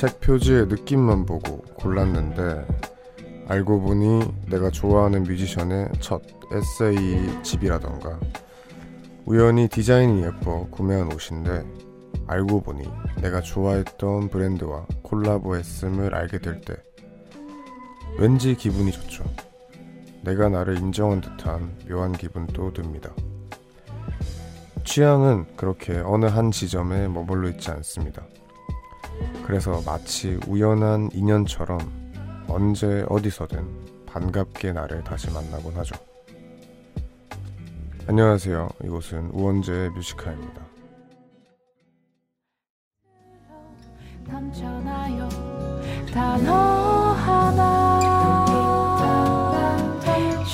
책 표지의 느낌만 보고 골랐는데 알고 보니 내가 좋아하는 뮤지션의 첫 에세이 집이라던가 우연히 디자인이 예뻐 구매한 옷인데 알고 보니 내가 좋아했던 브랜드와 콜라보했음을 알게 될 때 왠지 기분이 좋죠. 내가 나를 인정한 듯한 묘한 기분도 듭니다. 취향은 그렇게 어느 한 지점에 머물러 있지 않습니다. 그래서 마치 우연한 인연처럼 언제 어디서든 반갑게 나를 다시 만나곤 하죠. 안녕하세요. 이곳은 우원재의 뮤지카입니다. 단어 하나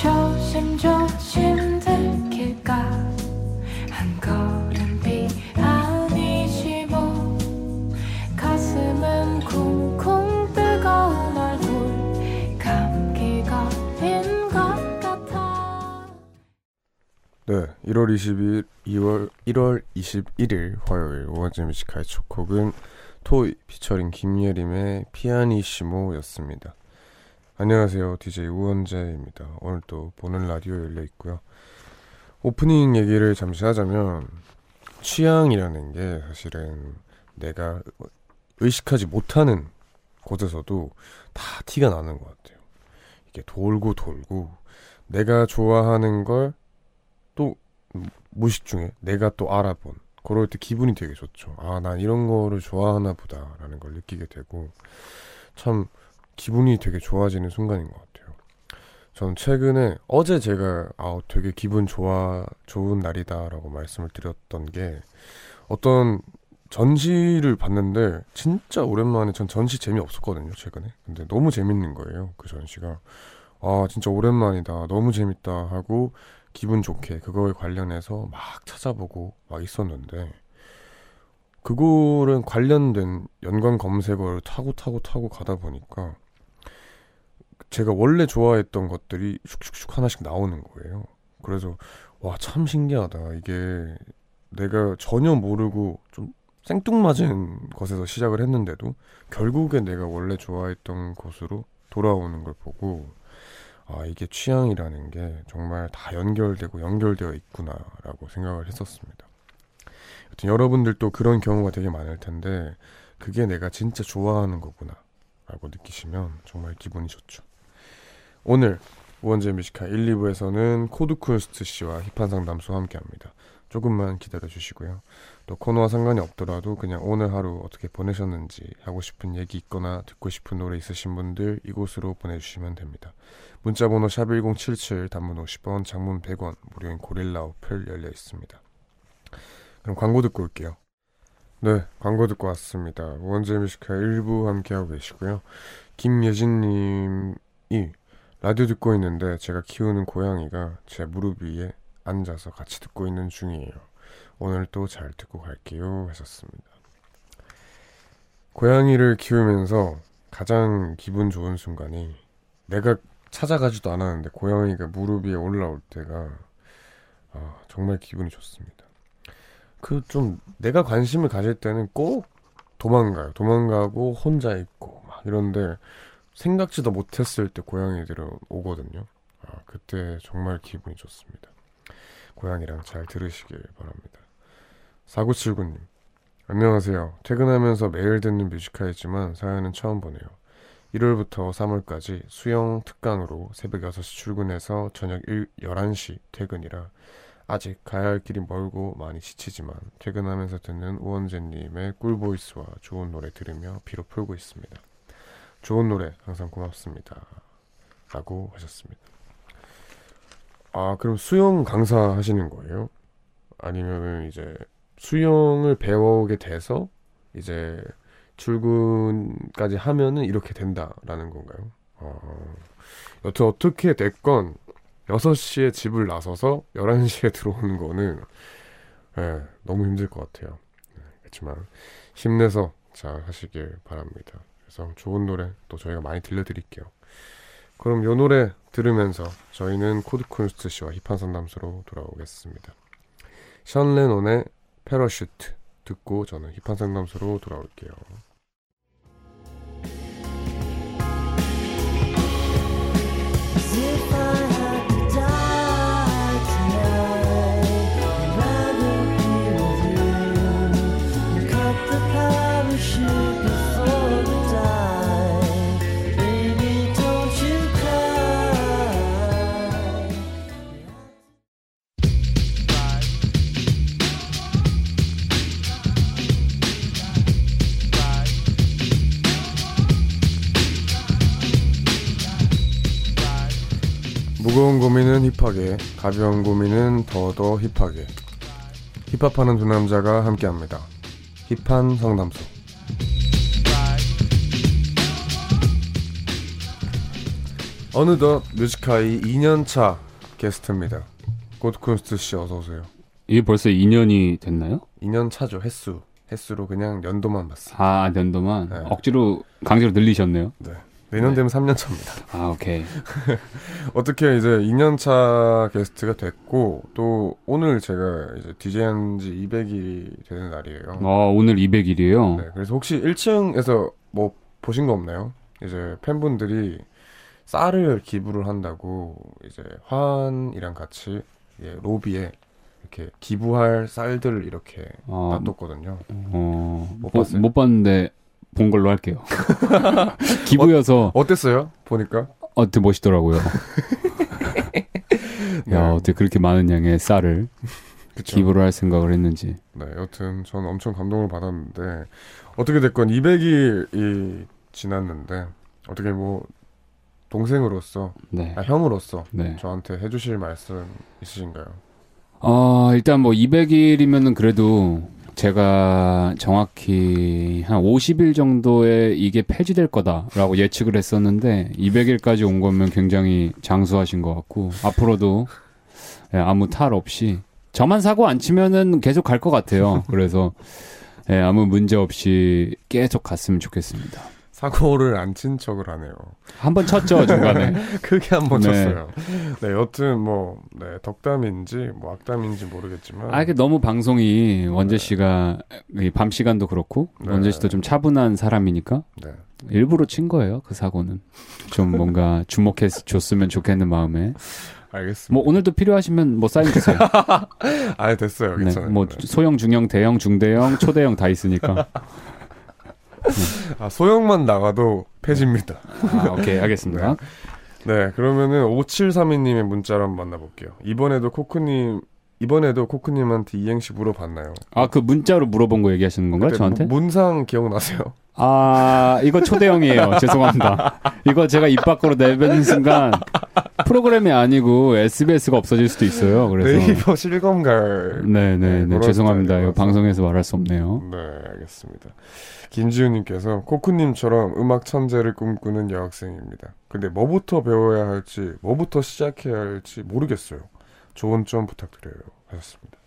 조심조 네 1월 22일 2월 1월 21일 화요일 우원재 Music High의 첫 곡은 토이 피처링 김예림의 피아니시모였습니다. 안녕하세요. DJ 우원재입니다. 오늘 또 보는 라디오 열려 있고요. 오프닝 얘기를 잠시 하자면 취향이라는 게 사실은 내가 의식하지 못하는 곳에서도 다 티가 나는 것 같아요. 이게 돌고 돌고 내가 좋아하는 걸 또 무식 중에 내가 또 알아본 그럴 때 기분이 되게 좋죠. 아, 난 이런 거를 좋아하나 보다라는 걸 느끼게 되고 참 기분이 되게 좋아지는 순간인 것 같아요. 전 최근에 어제 제가 아 되게 기분 좋아 좋은 날이다라고 말씀을 드렸던 게 어떤 전시를 봤는데 진짜 오랜만에 전 전시 재미 없었거든요 최근에 근데 너무 재밌는 거예요 그 전시가 아 진짜 오랜만이다 너무 재밌다 하고 기분 좋게 그거에 관련해서 막 찾아보고 막 있었는데 그거는 관련된 연관 검색어를 타고 타고 타고 가다 보니까 제가 원래 좋아했던 것들이 슉슉슉 하나씩 나오는 거예요. 그래서 와 참 신기하다. 이게 내가 전혀 모르고 좀 생뚱맞은 것에서 시작을 했는데도 결국에 내가 원래 좋아했던 곳으로 돌아오는 걸 보고 아 이게 취향이라는 게 정말 다 연결되고 연결되어 있구나라고 생각을 했었습니다. 여튼 여러분들도 그런 경우가 되게 많을 텐데 그게 내가 진짜 좋아하는 거구나라고 느끼시면 정말 기분이 좋죠. 오늘 우원재 Music High 1, 2부에서는 코드 쿤스트 씨와 힙한 상담소 함께 합니다. 조금만 기다려 주시고요. 또 코너와 상관이 없더라도 그냥 오늘 하루 어떻게 보내셨는지 하고 싶은 얘기 있거나 듣고 싶은 노래 있으신 분들 이곳으로 보내주시면 됩니다. 문자번호 샵 1077 단문 50원 장문 100원 무료인 고릴라 어플 열려 있습니다. 그럼 광고 듣고 올게요. 네 광고 듣고 왔습니다. 우원재 뮤지카 1부 함께하고 계시고요. 김예진님이 라디오 듣고 있는데 제가 키우는 고양이가 제 무릎 위에 앉아서 같이 듣고 있는 중이에요. 오늘 또 잘 듣고 갈게요. 하셨습니다. 고양이를 키우면서 가장 기분 좋은 순간이 내가 찾아가지도 않았는데 고양이가 무릎 위에 올라올 때가 아, 정말 기분이 좋습니다. 그 좀 내가 관심을 가질 때는 꼭 도망가요. 도망가고 혼자 있고 막 이런데 생각지도 못했을 때 고양이들은 오거든요. 아, 그때 정말 기분이 좋습니다. 고양이랑 잘 들으시길 바랍니다. 4979님, 안녕하세요. 퇴근하면서 매일 듣는 뮤지카이지만 사연은 처음 보네요. 1월부터 3월까지 수영 특강으로 새벽 6시 출근해서 저녁 1, 11시 퇴근이라 아직 가야 할 길이 멀고 많이 지치지만 퇴근하면서 듣는 우원재님의 꿀보이스와 좋은 노래 들으며 피로 풀고 있습니다. 좋은 노래 항상 고맙습니다. 라고 하셨습니다. 아, 그럼 수영 강사 하시는 거예요? 아니면은 이제 수영을 배워오게 돼서 이제 출근까지 하면은 이렇게 된다라는 건가요? 어, 여튼 어떻게 됐건 6시에 집을 나서서 11시에 들어오는 거는 예, 너무 힘들 것 같아요. 네, 그렇지만 힘내서 잘 하시길 바랍니다. 그래서 좋은 노래 또 저희가 많이 들려드릴게요. 그럼 요 노래 들으면서 저희는 코드쿤스트 씨와 힙한 상담소로 돌아오겠습니다. 션 레논의 Parachute 듣고 저는 힙한 상담소로 돌아올게요. 무거운 고민은 힙하게, 가벼운 고민은 더더 힙하게. 힙합하는 두 남자가 함께합니다. 힙한 성담소. 어느덧 뮤지카이 2년차 게스트입니다. 고트쿤스트 씨 어서 오세요. 이게 벌써 2년이 됐나요? 2년 차죠 횟수. 횟수로 그냥 연도만 봤어요. 아, 연도만 네. 억지로 강제로 늘리셨네요. 네. 내년 네. 되면 3년 차입니다. 아, 오케이. 어떻게 이제 2년 차 게스트가 됐고 또 오늘 제가 이제 DJ 한지 200일이 되는 날이에요. 어, 오늘 200일이에요. 네. 그래서 혹시 1층에서 뭐 보신 거 없나요? 이제 팬분들이 쌀을 기부를 한다고 이제 화환이랑 같이 예, 로비에 이렇게 기부할 쌀들을 이렇게 어, 놔뒀거든요. 어, 못 못, 봤어요? 못 봤는데 본 걸로 할게요. 기부여서 어 땠어요? 보니까 어, 되게 멋있더라고요. 네. 야, 어떻게 그렇게 많은 양의 쌀을 그쵸? 기부를 할 생각을 했는지. 네, 여튼 저는 엄청 감동을 받았는데 어떻게 됐건 200일이 지났는데 어떻게 뭐 동생으로서 네. 아, 형으로서 네. 저한테 해주실 말씀 있으신가요? 어, 일단 뭐 200일이면은 그래도 제가 정확히 한 50일 정도에 이게 폐지될 거다라고 예측을 했었는데 200일까지 온 거면 굉장히 장수하신 것 같고 앞으로도 예, 아무 탈 없이 저만 사고 안 치면은 계속 갈 것 같아요. 그래서 예, 아무 문제 없이 계속 갔으면 좋겠습니다. 사고를 안 친 척을 하네요. 한 번 쳤죠 중간에. 크게 한번 네. 쳤어요. 네, 여튼 뭐 네, 덕담인지 뭐 악담인지 모르겠지만 아, 이게 너무 방송이 원재 씨가 이밤 시간도 그렇고 네. 원재 씨도 좀 차분한 사람이니까 네. 일부러 친 거예요 그 사고는 좀 뭔가 주목해 줬으면 좋겠는 마음에 알겠습니다. 뭐 오늘도 필요하시면 뭐 사인 주세요. 아 됐어요. 네, 괜찮아요. 뭐 네. 소형, 중형, 대형, 중대형, 초대형 다 있으니까. 아, 소형만 나가도 폐지입니다. 아, 오케이 알겠습니다. 네, 그러면은 5732님의 문자를 한번 만나볼게요. 이번에도 코크님 이번에도 코크님한테 이행시 물어봤나요? 아 그 문자로 물어본 거 얘기하시는 건가요 그때 저한테? 문- 문상 기억나세요? 아 이거 초대형이에요. 죄송합니다. 이거 제가 입 밖으로 내뱉는 순간 프로그램이 아니고 SBS가 없어질 수도 있어요. 그래서 네이버 실검갈. 네네네 네, 그런 죄송합니다. 이거. 방송에서 말할 수 없네요. 네, 알겠습니다. 김지훈님께서 코쿤님처럼 음악 천재를 꿈꾸는 여학생입니다. 근데 뭐부터 배워야 할지, 뭐부터 시작해야 할지 모르겠어요. 조언 좀 부탁드려요. 하셨습니다.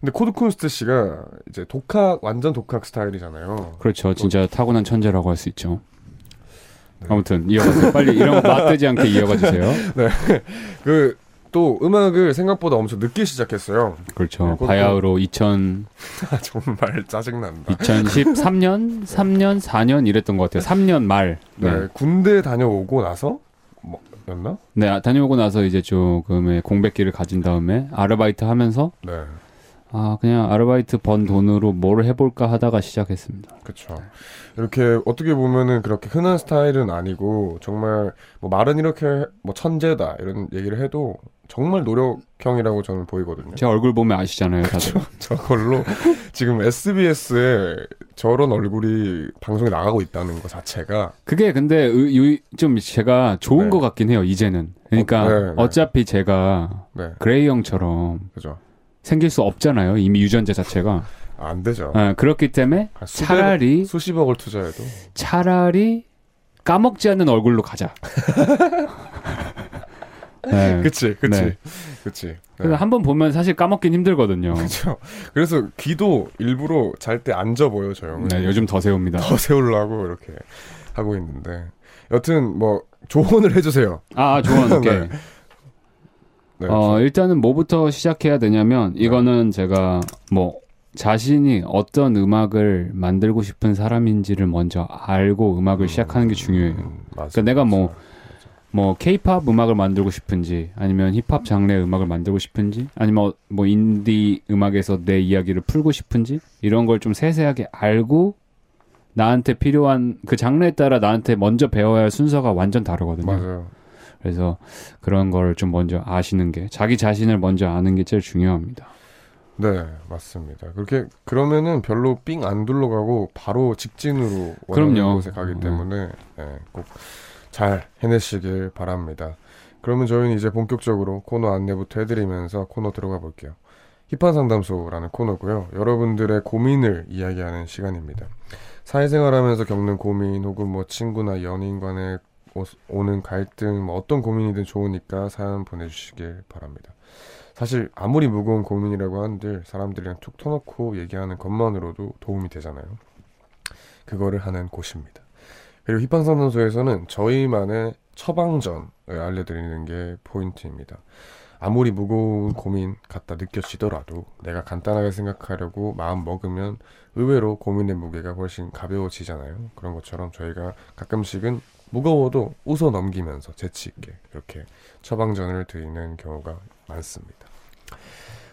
근데 코드쿤스트 씨가 이제 독학, 완전 독학 스타일이잖아요. 그렇죠. 진짜 타고난 천재라고 할 수 있죠. 네. 아무튼 이어가세요. 빨리 이런 거 맞대지 않게 이어가 주세요. 그, 또 음악을 생각보다 엄청 늦게 시작했어요. 그렇죠. 바야흐로 2000 아, 정말 짜증난다. 2013년, 3년, 4년 이랬던 것 같아요. 3년 말. 네, 네. 군대 다녀오고 나서, 뭐, 였나? 네, 아, 다녀오고 나서 이제 조금의 공백기를 가진 다음에 아르바이트 하면서 네. 아, 그냥 아르바이트 번 돈으로 뭘 해볼까 하다가 시작했습니다. 그쵸. 이렇게 어떻게 보면은 그렇게 흔한 스타일은 아니고 정말 뭐 말은 이렇게 뭐 천재다 이런 얘기를 해도 정말 노력형이라고 저는 보이거든요. 제 얼굴 보면 아시잖아요, 다들. 저걸로 지금 SBS에 저런 얼굴이 방송에 나가고 있다는 것 자체가 그게 근데 의- 유- 좀 제가 좋은 네. 것 같긴 해요, 이제는. 그러니까 어, 네, 네. 어, 차피 제가 네 그레이 형처럼 그죠. 생길 수 없잖아요, 이미 유전자 자체가. 아, 안 되죠. 아, 그렇기 때문에 한 수백- 차라리 수십억을 투자해도 차라리 까먹지 않는 얼굴로 가자. 네. 그치 그치 네. 그치. 그래서 한번 보면 사실 까먹긴 힘들거든요. 그렇죠. 그래서 귀도 일부러 잘 때 앉아 보여 저 형은. 네, 요즘 더 세웁니다. 더 세우려고 이렇게 하고 있는데 여튼 뭐 조언을 해주세요. 아, 아, 조언, 오케이. 네. 네. 어, 일단은 뭐부터 시작해야 되냐면, 이거는 제가 뭐, 자신이 어떤 음악을 만들고 싶은 사람인지를 먼저 알고 음악을 시작하는 게 중요해요. 음, 맞아, 그러니까 내가 뭐 맞아. 뭐 케이팝 음악을 만들고 싶은지 아니면 힙합 장르의 음악을 만들고 싶은지 아니면 뭐 인디 음악에서 내 이야기를 풀고 싶은지 이런 걸 좀 세세하게 알고 나한테 필요한 그 장르에 따라 나한테 먼저 배워야 할 순서가 완전 다르거든요. 맞아요. 그래서 그런 걸 좀 먼저 아시는 게 자기 자신을 먼저 아는 게 제일 중요합니다. 네, 맞습니다. 그렇게 그러면은 별로 삥 안 둘러가고 바로 직진으로 원하는 그럼요. 곳에 가기 네. 때문에 네, 꼭잘 해내시길 바랍니다. 그러면 저희는 이제 본격적으로 코너 안내부터 해드리면서 코너 들어가 볼게요. 힙한 상담소라는 코너고요. 여러분들의 고민을 이야기하는 시간입니다. 사회생활하면서 겪는 고민 혹은 뭐 친구나 연인 간에 오- 오는 갈등 뭐 어떤 고민이든 좋으니까 사연 보내주시길 바랍니다. 사실 아무리 무거운 고민이라고 한들 사람들이랑 툭 터놓고 얘기하는 것만으로도 도움이 되잖아요. 그거를 하는 곳입니다. 그리고 힙한상담소에서는 저희만의 처방전을 알려드리는 게 포인트입니다. 아무리 무거운 고민 같다 느껴지더라도 내가 간단하게 생각하려고 마음 먹으면 의외로 고민의 무게가 훨씬 가벼워지잖아요. 그런 것처럼 저희가 가끔씩은 무거워도 웃어 넘기면서 재치 있게 이렇게 처방전을 드리는 경우가 많습니다.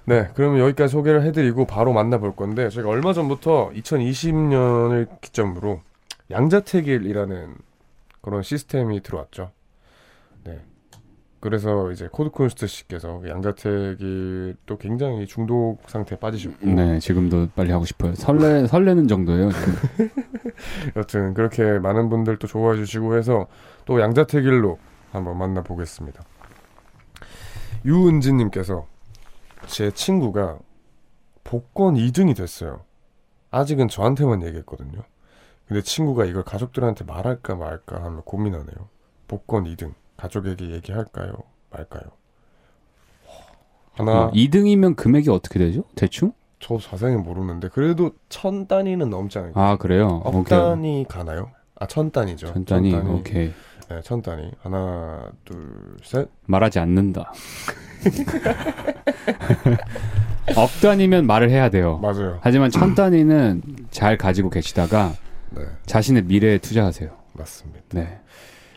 네, 그러면 여기까지 소개를 해드리고 바로 만나볼 건데 저희가 얼마 전부터 2020년을 기점으로 양자택일이라는 그런 시스템이 들어왔죠. 네. 그래서 이제 코드콘스트 씨께서 양자택일 또 굉장히 중독 상태에 빠지셨고 네, 지금도 빨리 하고 싶어요. 설레 설레는 정도예요. 여튼 그렇게 많은 분들 또 좋아해 주시고 해서 또 양자택일로 한번 만나보겠습니다. 유은진님께서 제 친구가 복권 2등이 됐어요. 아직은 저한테만 얘기했거든요. 근데 친구가 이걸 가족들한테 말할까 말까 하며 고민하네요. 복권 2등 가족에게 얘기할까요 말까요? 하나 어, 2등이면 금액이 어떻게 되죠? 대충? 저 자세히 모르는데 그래도 천 단위는 넘지 않을까? 아 그래요. 억 오케이. 단위 가나요? 아 천 단위죠. 천 단위. 천 단위. 오케이. 네, 천 단위. 하나, 둘, 셋. 말하지 않는다. 억 단위면 말을 해야 돼요. 맞아요. 하지만 천 단위는 잘 가지고 계시다가 네, 자신의 미래에 투자하세요. 맞습니다. 네.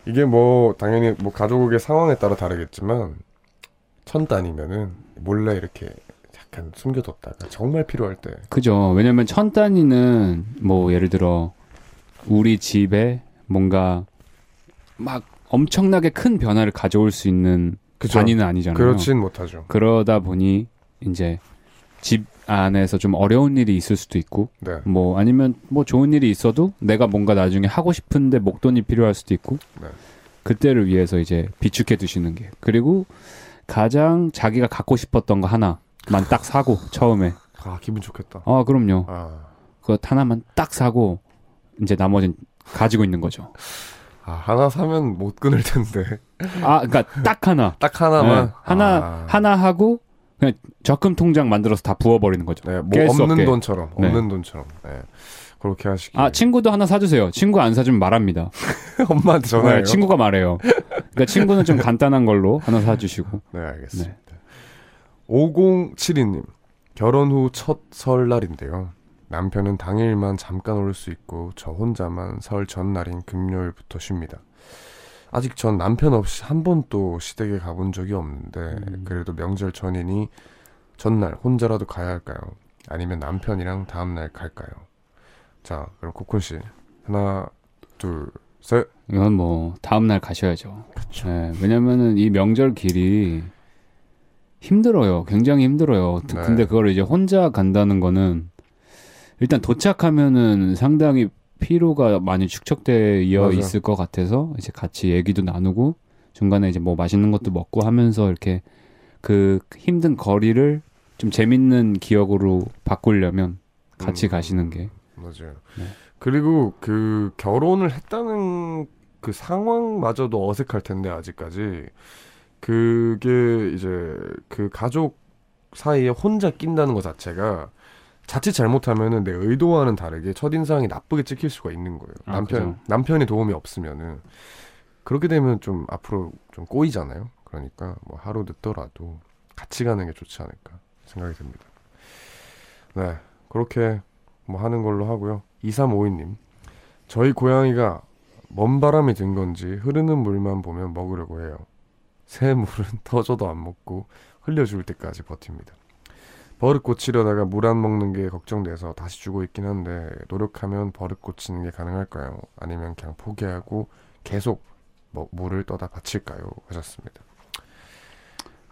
이게 뭐 당연히 뭐 가족의 상황에 따라 다르겠지만 천 단위면은 몰래 이렇게 약간 숨겨뒀다가 정말 필요할 때 그죠. 왜냐면 천 단위는 뭐 예를 들어 우리 집에 뭔가 막 엄청나게 큰 변화를 가져올 수 있는 그죠? 단위는 아니잖아요. 그렇진 못하죠. 그러다 보니 이제 집 안에서 좀 어려운 일이 있을 수도 있고 네, 뭐 아니면 뭐 좋은 일이 있어도 내가 뭔가 나중에 하고 싶은데 목돈이 필요할 수도 있고 네. 그때를 위해서 이제 비축해 두시는 게. 그리고 가장 자기가 갖고 싶었던 거 하나만 딱 사고 처음에. 아 기분 좋겠다. 아 그럼요. 아, 그거 하나만 딱 사고 이제 나머지는 가지고 있는 거죠. 아 하나 사면 못 끊을 텐데. 아 그러니까 딱 하나. 딱 하나만? 네, 하나 아, 하나 하고 그냥 적금 통장 만들어서 다 부어버리는 거죠 네, 뭐 없는 없게. 돈처럼 네. 없는 돈처럼 네. 그렇게 하시기. 아 친구도 하나 사주세요 친구 안 사주면 말합니다 엄마한테 전화해요. 네, 친구가 말해요. 그러니까 친구는 좀 간단한 걸로 하나 사주시고. 네, 알겠습니다. 5072님, 결혼 후 첫 설날인데요. 남편은 당일만 잠깐 올 수 있고, 저 혼자만 설 전날인 금요일부터 쉽니다. 아직 전 남편 없이 한 번도 시댁에 가본 적이 없는데, 음. 그래도 명절 전이니 전날 혼자라도 가야 할까요? 아니면 남편이랑 다음 날 갈까요? 자, 그럼 코쿤씨. 하나, 둘, 셋. 이건 뭐 다음 날 가셔야죠. 네, 왜냐면은 이 명절 길이 힘들어요. 굉장히 힘들어요. 네. 근데 그걸 이제 혼자 간다는 거는 일단 도착하면은 상당히 피로가 많이 축적되어 맞아요. 있을 것 같아서 이제 같이 얘기도 나누고 중간에 이제 뭐 맛있는 것도 먹고 하면서 이렇게 그 힘든 거리를 좀 재밌는 기억으로 바꾸려면 같이 음. 가시는 게 맞아요. 네. 그리고 그 결혼을 했다는 그 상황마저도 어색할 텐데 아직까지 그게 이제 그 가족 사이에 혼자 낀다는 것 자체가 자칫 잘못하면은 내 의도와는 다르게 첫인상이 나쁘게 찍힐 수가 있는 거예요. 아, 남편 그죠. 남편이 도움이 없으면은 그렇게 되면 좀 앞으로 좀 꼬이잖아요. 그러니까 뭐 하루 늦더라도 같이 가는 게 좋지 않을까 생각이 듭니다. 네, 그렇게 뭐 하는 걸로 하고요. 2352님. 저희 고양이가 먼 바람이 든 건지 흐르는 물만 보면 먹으려고 해요. 새 물은 터져도 안 먹고 흘려줄 때까지 버팁니다. 버릇 고치려다가 물 안 먹는 게 걱정돼서 다시 주고 있긴 한데 노력하면 버릇 고치는 게 가능할까요? 아니면 그냥 포기하고 계속 뭐 물을 떠다 바칠까요? 하셨습니다.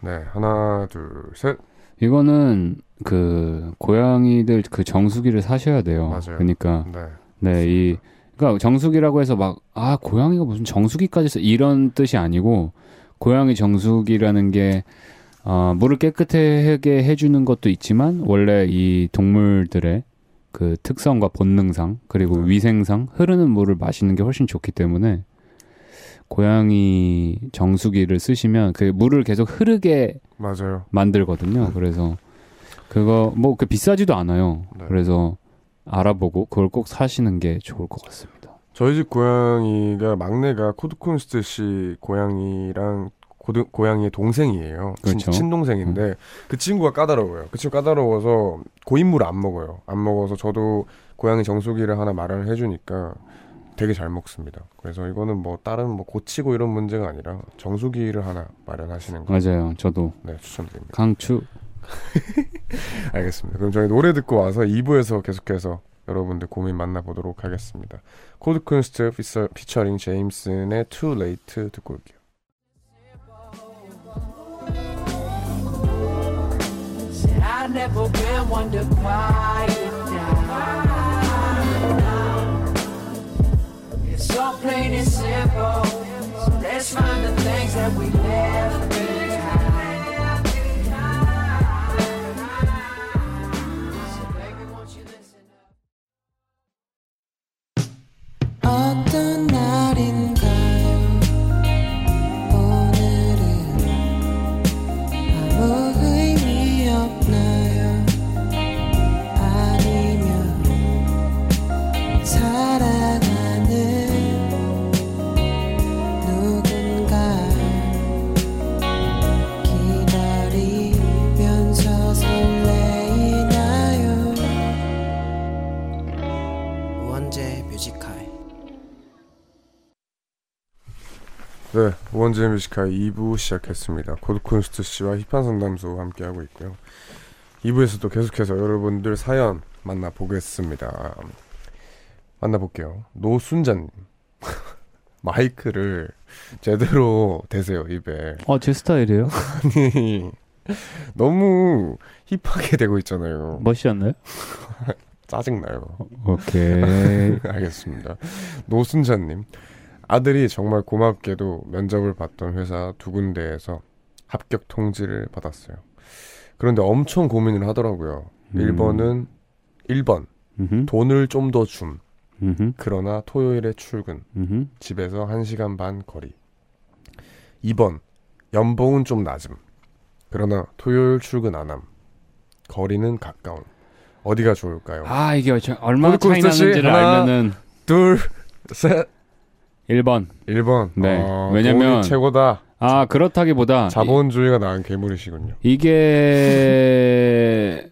네, 하나, 둘, 셋. 이거는 그 고양이들 그 정수기를 사셔야 돼요. 맞아요. 그러니까 네, 네, 이 그러니까 정수기라고 해서 막 아 고양이가 무슨 정수기까지 써 이런 뜻이 아니고 고양이 정수기라는 게 어, 물을 깨끗하게 해주는 것도 있지만 원래 이 동물들의 그 특성과 본능상 그리고 네. 위생상 흐르는 물을 마시는 게 훨씬 좋기 때문에 고양이 정수기를 쓰시면 그 물을 계속 흐르게 맞아요. 만들거든요. 그래서 그거 뭐 그 비싸지도 않아요. 네. 그래서 알아보고 그걸 꼭 사시는 게 좋을 것 같습니다. 저희 집 고양이가 막내가 코드쿤스트 씨 고양이랑 고드, 고양이의 동생이에요. 친- 그렇죠. 친 동생인데 그 친구가 까다로워요. 그 친구 까다로워서 고인물을 안 먹어요. 안 먹어서 저도 고양이 정수기를 하나 마련을 해주니까 되게 잘 먹습니다. 그래서 이거는 뭐 다른 뭐 고치고 이런 문제가 아니라 정수기를 하나 마련하시는 거 맞아요. 저도 네, 추천드립니다. 강추. 알겠습니다. 그럼 저희 노래 듣고 와서 2부에서 계속해서 여러분들 고민 만나보도록 하겠습니다. 코드쿤스트 피처, 피처링 제임슨의 Too Late 듣고 올게요. I never been one to quiet down. It's so plain and simple. So let's find the things that we left. So baby, won't you listen up? 어떤 Music High 2부 시작했습니다. 코드쿤스트 씨와 힙한 상담소 함께하고 있고요. 2부에서도 계속해서 여러분들 사연 만나보겠습니다. 만나볼게요. 노순자님. 마이크를 제대로 대세요, 입에. 어, 제 스타일이에요? 아니, 너무 힙하게 대고 있잖아요. 멋이었나요? 짜증나요. 오케이. 알겠습니다. 노순자님. 아들이 정말 고맙게도 면접을 봤던 회사 두 군데에서 합격 통지를 받았어요. 그런데 엄청 고민을 하더라고요. 음. 1번은 1번 음흠, 돈을 좀 더 줌. 음흠, 그러나 토요일에 출근. 음흠. 집에서 1시간 반 거리. 2번 연봉은 좀 낮음. 그러나 토요일 출근 안 함. 거리는 가까운. 어디가 좋을까요? 아, 이게 저- 얼마나 차이 나는지를 하나, 알면은 둘, 셋. 1번. 1번. 네. 어, 왜냐면- 최고다. 아, 그렇다기보다 자본주의가 낳은 괴물이시군요. 이게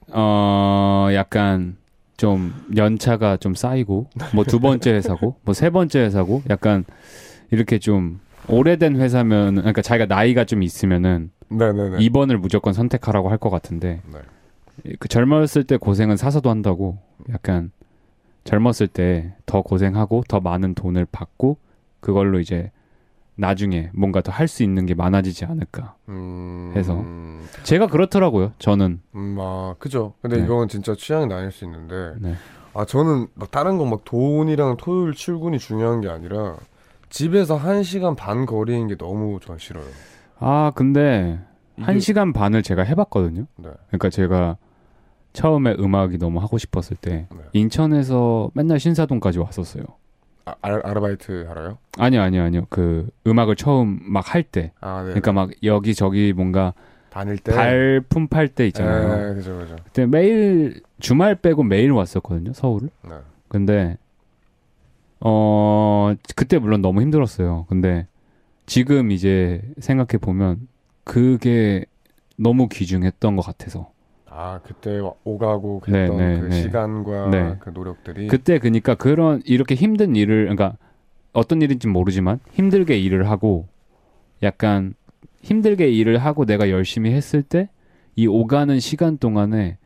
어 약간 좀 연차가 좀 쌓이고 뭐 두 번째 회사고 뭐 세 번째 회사고 약간 이렇게 좀 오래된 회사면 그러니까 자기가 나이가 좀 있으면은 네네네. 2번을 무조건 선택하라고 할 것 같은데 네. 그 젊었을 때 고생은 사서도 한다고 약간 젊었을 때 더 고생하고 더 많은 돈을 받고 그걸로 이제 나중에 뭔가 더 할 수 있는 게 많아지지 않을까. 음, 해서. 음, 제가 그렇더라고요. 저는. 아, 그죠. 근데 네. 이건 진짜 취향이 나뉠 수 있는데, 네. 아, 저는 막 다른 거막 돈이랑 토요일 출근이 중요한 게 아니라, 집에서 1시간 반 거리인 게 너무 전 싫어요. 아, 근데 이게- 한 시간 반을 제가 해봤거든요. 네. 그러니까 제가 처음에 음악이 너무 하고 싶었을 때 네. 인천에서 맨날 신사동까지 왔었어요. 아, 아, 아르바이트 하러요? 아니요, 아니요, 아니요. 그 음악을 처음 막 할 때, 아, 네. 그러니까 막 여기 저기 뭔가 다닐 때. 발품 팔 때 있잖아요. 네, 그죠, 그죠. 그때 매일 주말 빼고 매일 왔었거든요, 서울을. 네. 근데 어 그때 물론 너무 힘들었어요. 근데 지금 이제 생각해 보면 그게 너무 귀중했던 것 같아서 아, 그때 오가고 네, 했던 네, 그 네. 시간과 네. 그 노력들이. 그때 그니까 그런 이렇게 힘든 일을 그러니까 어떤 일인지 모르지만 힘들게 일을 하고 약간 힘들게 일을 하고 내가 열심히 했을 때 이 오가는 시간 동안에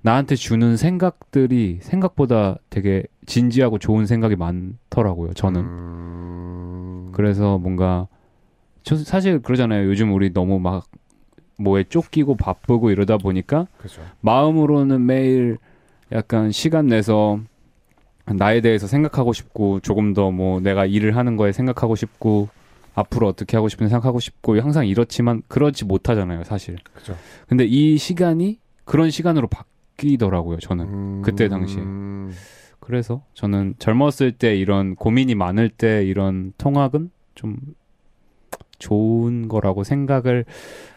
나한테 주는 생각들이 생각보다 되게 진지하고 좋은 생각이 많더라고요. 저는 음... 그래서 뭔가 저 사실 그러잖아요. 요즘 우리 너무 막 뭐에 쫓기고 바쁘고 이러다 보니까 그죠. 마음으로는 매일 약간 시간 내서 나에 대해서 생각하고 싶고 조금 더 뭐 내가 일을 하는 거에 생각하고 싶고 앞으로 어떻게 하고 싶은지 생각하고 싶고 항상 이렇지만 그렇지 못하잖아요, 사실. 그죠. 근데 이 시간이 그런 시간으로 바뀌더라고요, 저는. 음, 그때 당시에. 음, 그래서 저는 젊었을 때 이런 고민이 많을 때 이런 통학은 좀 좋은 거라고 생각을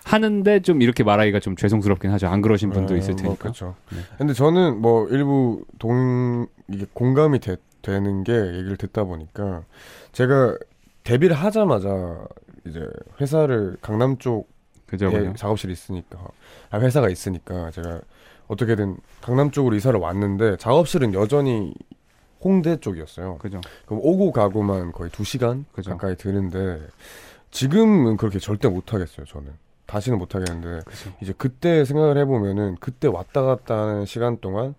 하는데 좀 이렇게 말하기가 좀 죄송스럽긴 하죠. 안 그러신 분도 네, 있을 뭐 테니까. 그렇죠. 네. 근데 저는 뭐 일부 동 이게 공감이 되, 되는 게 얘기를 듣다 보니까 제가 데뷔를 하자마자 이제 회사를 강남 쪽에 그죠, 그죠. 작업실이 있으니까 아, 회사가 있으니까 제가 어떻게든 강남 쪽으로 이사를 왔는데 작업실은 여전히 홍대 쪽이었어요. 그죠. 그럼 오고 가고만 거의 두 시간 그죠. 가까이 드는데 지금은 그렇게 절대 못 하겠어요. 저는 다시는 못 하겠는데 그죠. 이제 그때 생각을 해보면은 그때 왔다 갔다 하는 시간 동안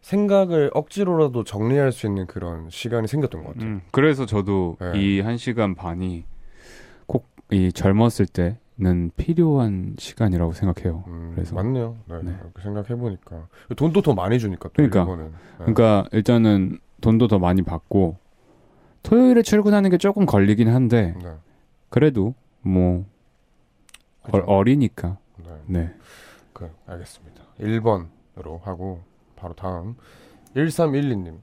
생각을 억지로라도 정리할 수 있는 그런 시간이 생겼던 것 같아요. 음, 그래서 저도 네. 이한 시간 반이 꼭 이 젊었을 때는 필요한 시간이라고 생각해요. 음, 그래서- 맞네요. 네, 네. 이렇게 생각해 보니까 돈도 더 많이 주니까 또 그러니까. 일본은. 네. 그러니까 일단은 돈도 더 많이 받고 토요일에 출근하는 게 조금 걸리긴 한데 네. 그래도 뭐 어, 그죠? 어 리니까. 네. 네. 그 알겠습니다. 1번으로 하고 바로 다음 1312님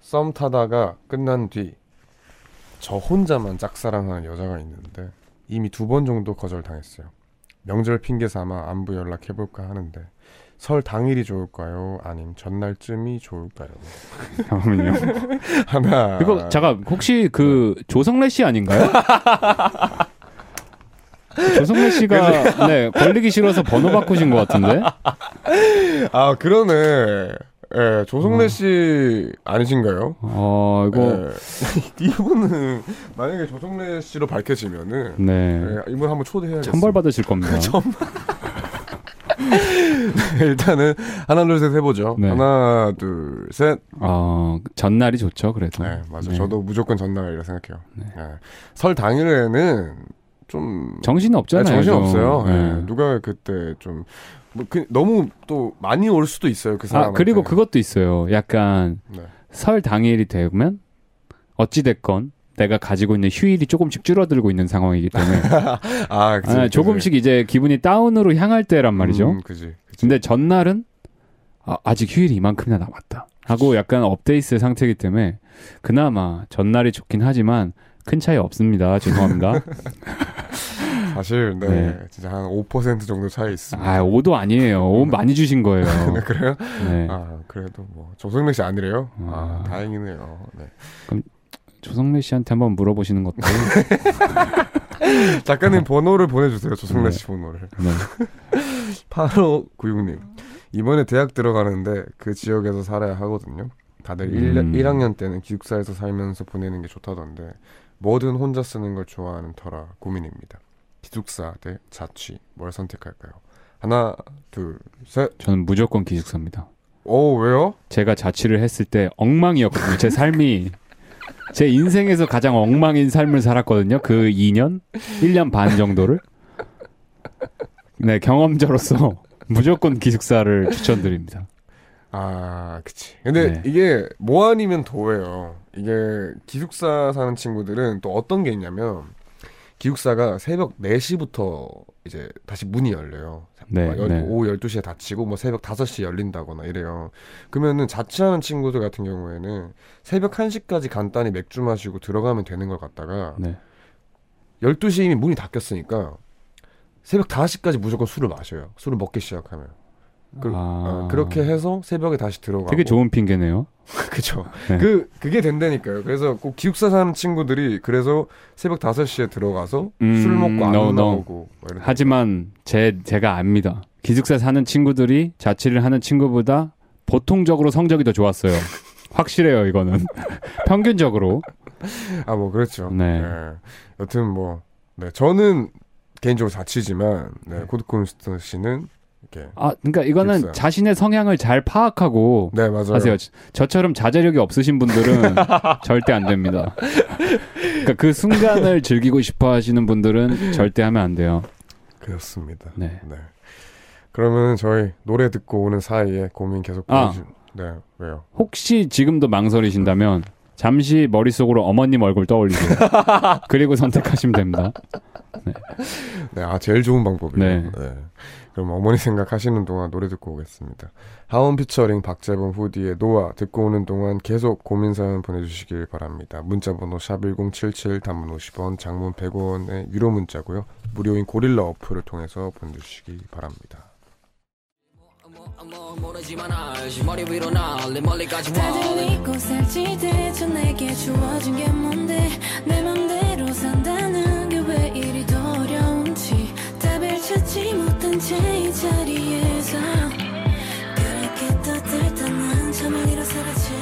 썸 타다가 끝난 뒤 저 혼자만 짝사랑하는 여자가 있는데 이미 두 번 정도 거절당했어요. 명절 핑계 삼아 안부 연락해볼까 하는데 설 당일이 좋을까요? 아님 전날쯤이 좋을까요? 잠깐만요. 하나 이거 잠깐 혹시 그 조성래 씨 아닌가요? 조성래 씨가 네 걸리기 싫어서 번호 바꾸신 것 같은데 아 그러네. 예, 조성래 어. 씨 아니신가요? 어 이거 예. 이분은 만약에 조성래 씨로 밝혀지면은 네 예, 이분 한번 초대해야겠어요. 천벌 받으실 겁니다. 일단은 하나 둘 셋 해보죠. 네. 하나 둘 셋. 어 전날이 좋죠 그래도. 네 맞아. 네. 저도 무조건 전날이라 생각해요. 네. 예. 설 당일에는 좀 정신이 없잖아요. 정신 좀. 없어요. 예. 네. 누가 그때 좀 뭐, 그, 너무 또 많이 올 수도 있어요. 그 사람. 아 그리고 그것도 있어요. 약간 네. 설 당일이 되면 어찌 됐건 내가 가지고 있는 휴일이 조금씩 줄어들고 있는 상황이기 때문에 아, 그치, 아, 그치. 조금씩 이제 기분이 다운으로 향할 때란 말이죠. 음, 그지. 그치. 근데 전날은 아, 아직 휴일이 이만큼이나 남았다. 하고 약간 업데이트 상태이기 때문에 그나마 전날이 좋긴 하지만 큰 차이 없습니다. 죄송합니다. 사실 네, 네. 진짜 한 5% 정도 차이 있습니다. 아, 5도 아니에요. 5 많이 주신 거예요. 네, 그래요? 네. 아 그래도 뭐 조성래 씨 아니래요? 아, 아. 다행이네요. 네. 조성래 씨한테 한번 물어보시는 것도. 작가님 번호를 보내주세요. 조성래 네. 씨 번호를. 네. 8596님 이번에 대학 들어가는데 그 지역에서 살아야 하거든요. 다들 음. 1, 1학년 때는 기숙사에서 살면서 보내는 게 좋다던데 뭐든 혼자 쓰는 걸 좋아하는 터라 고민입니다. 기숙사 대 자취 뭘 선택할까요? 하나 둘 셋. 저는 무조건 기숙사입니다. 오 왜요? 제가 자취를 했을 때 엉망이었거든요. 제 삶이 제 인생에서 가장 엉망인 삶을 살았거든요. 그 2년, 1년 반 정도를. 네, 경험자로서 무조건 기숙사를 추천드립니다. 아, 그치. 근데 네. 이게 뭐 아니면 도예요. 이게 기숙사 사는 친구들은 또 어떤 게 있냐면 기숙사가 새벽 4시부터 이제 다시 문이 열려요. 네, 열- 네. 오후 12시에 닫히고 뭐 새벽 5시에 열린다거나 이래요. 그러면은 자취하는 친구들 같은 경우에는 새벽 1시까지 간단히 맥주 마시고 들어가면 되는 걸 갖다가 네. 12시에 이미 문이 닫혔으니까 새벽 5시까지 무조건 술을 마셔요. 술을 먹기 시작하면. 그, 아, 어, 그렇게 해서 새벽에 다시 들어가고 되게 좋은 핑계네요. 그쵸. 네. 그, 그게 된다니까요. 그래서 꼭 기숙사 사는 친구들이 그래서 새벽 5시에 들어가서 음, 술 먹고 안 no, no. 나오고. 막 이런 하지만 제 제가 압니다. 기숙사 사는 친구들이 자취를 하는 친구보다 보통적으로 성적이 더 좋았어요. 확실해요, 이거는. 평균적으로. 아, 뭐, 그렇죠. 네. 여튼 뭐, 네. 저는 개인적으로 자취지만, 네. 네. 코드콘스턴 씨는, 이렇게. 아, 그러니까 이거는 기숙사. 자신의 성향을 잘 파악하고 네, 맞아요. 하세요. 저- 저처럼 자제력이 없으신 분들은 절대 안 됩니다. 그러니까 그 순간을 즐기고 싶어 하시는 분들은 절대 하면 안 돼요. 그렇습니다. 네. 네. 그러면 저희 노래 듣고 오는 사이에 고민 계속 아. 보여주, 네, 왜요? 혹시 지금도 망설이신다면 잠시 머릿속으로 어머님 얼굴 떠올리세요. 그리고 선택하시면 됩니다. 네, 아 제일 좋은 방법이에요. 네. 네. 그럼 어머니 생각하시는 동안 노래 듣고 오겠습니다. 하원 피처링 박재범 후디의 노아 듣고 오는 동안 계속 고민 사연 보내주시길 바랍니다. 문자번호 샵 #1077 단문 50원, 장문 100원의 유료 문자고요. 무료인 고릴라 어플을 통해서 보내주시기 바랍니다. 모르지만 알지 머리 위로 날리 멀리까지 다들 잊고 살지 대체 내게 주어진 게 뭔데 내 맘대로 산다는 게 왜 이리 찾지 못한 채 이 자리에서 그렇게 떠들던 참을 잃어 사라진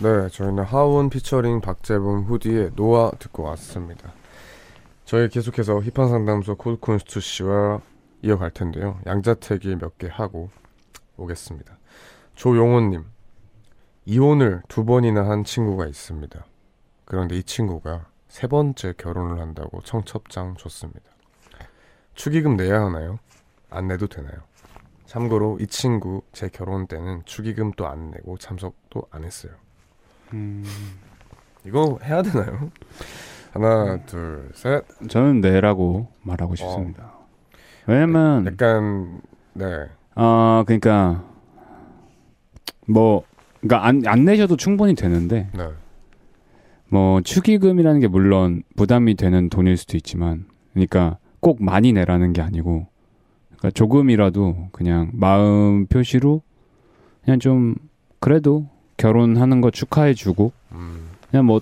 네, 저희는 하원 피처링 박재범 후디의 노아 듣고 왔습니다. 저희 계속해서 힙한 상담소 콜콘스투 씨와 이어갈 텐데요. 양자택일 몇개 하고 오겠습니다. 조용호님, 이혼을 두 번이나 한 친구가 있습니다. 그런데 이 친구가 세 번째 결혼을 한다고 청첩장 줬습니다. 축의금 내야 하나요? 안 내도 되나요? 참고로 이 친구 제 결혼 때는 축의금도 안 내고 참석도 안 했어요. 이거 해야 되나요? 하나, 둘, 셋. 저는 네라고 말하고 싶습니다. 왜냐면 약간 네, 아 그러니까 뭐 그러니까 안, 안 내셔도 충분히 되는데 네, 뭐 축의금이라는 게 물론 부담이 되는 돈일 수도 있지만 그러니까 꼭 많이 내라는 게 아니고 그러니까 조금이라도 그냥 마음 표시로 그냥 좀 그래도 결혼하는 거 축하해 주고 음, 그냥 뭐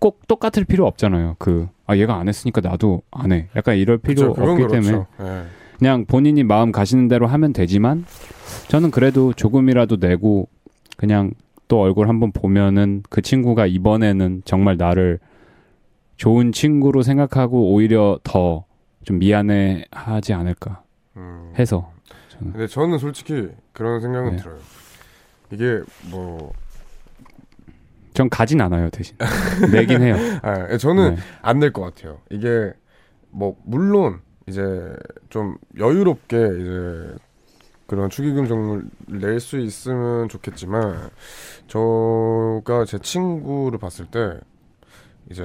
꼭 똑같을 필요 없잖아요. 그 아 얘가 안 했으니까 나도 안 해. 약간 이럴 필요 그쵸, 없기 그렇죠. 때문에 네. 그냥 본인이 마음 가시는 대로 하면 되지만 저는 그래도 조금이라도 내고 그냥 또 얼굴 한번 보면은 그 친구가 이번에는 정말 나를 좋은 친구로 생각하고 오히려 더 좀 미안해 하지 않을까 음. 해서 저는 근데 저는 솔직히 그런 생각은 네. 들어요. 이게 뭐, 전 가진 않아요 대신 내긴 해요. 아, 저는 네. 안낼것 같아요. 이게 뭐 물론 이제 좀 여유롭게 이제 그런 축의금 정도를 낼 수 있으면 좋겠지만 저가 제 친구를 봤을 때 이제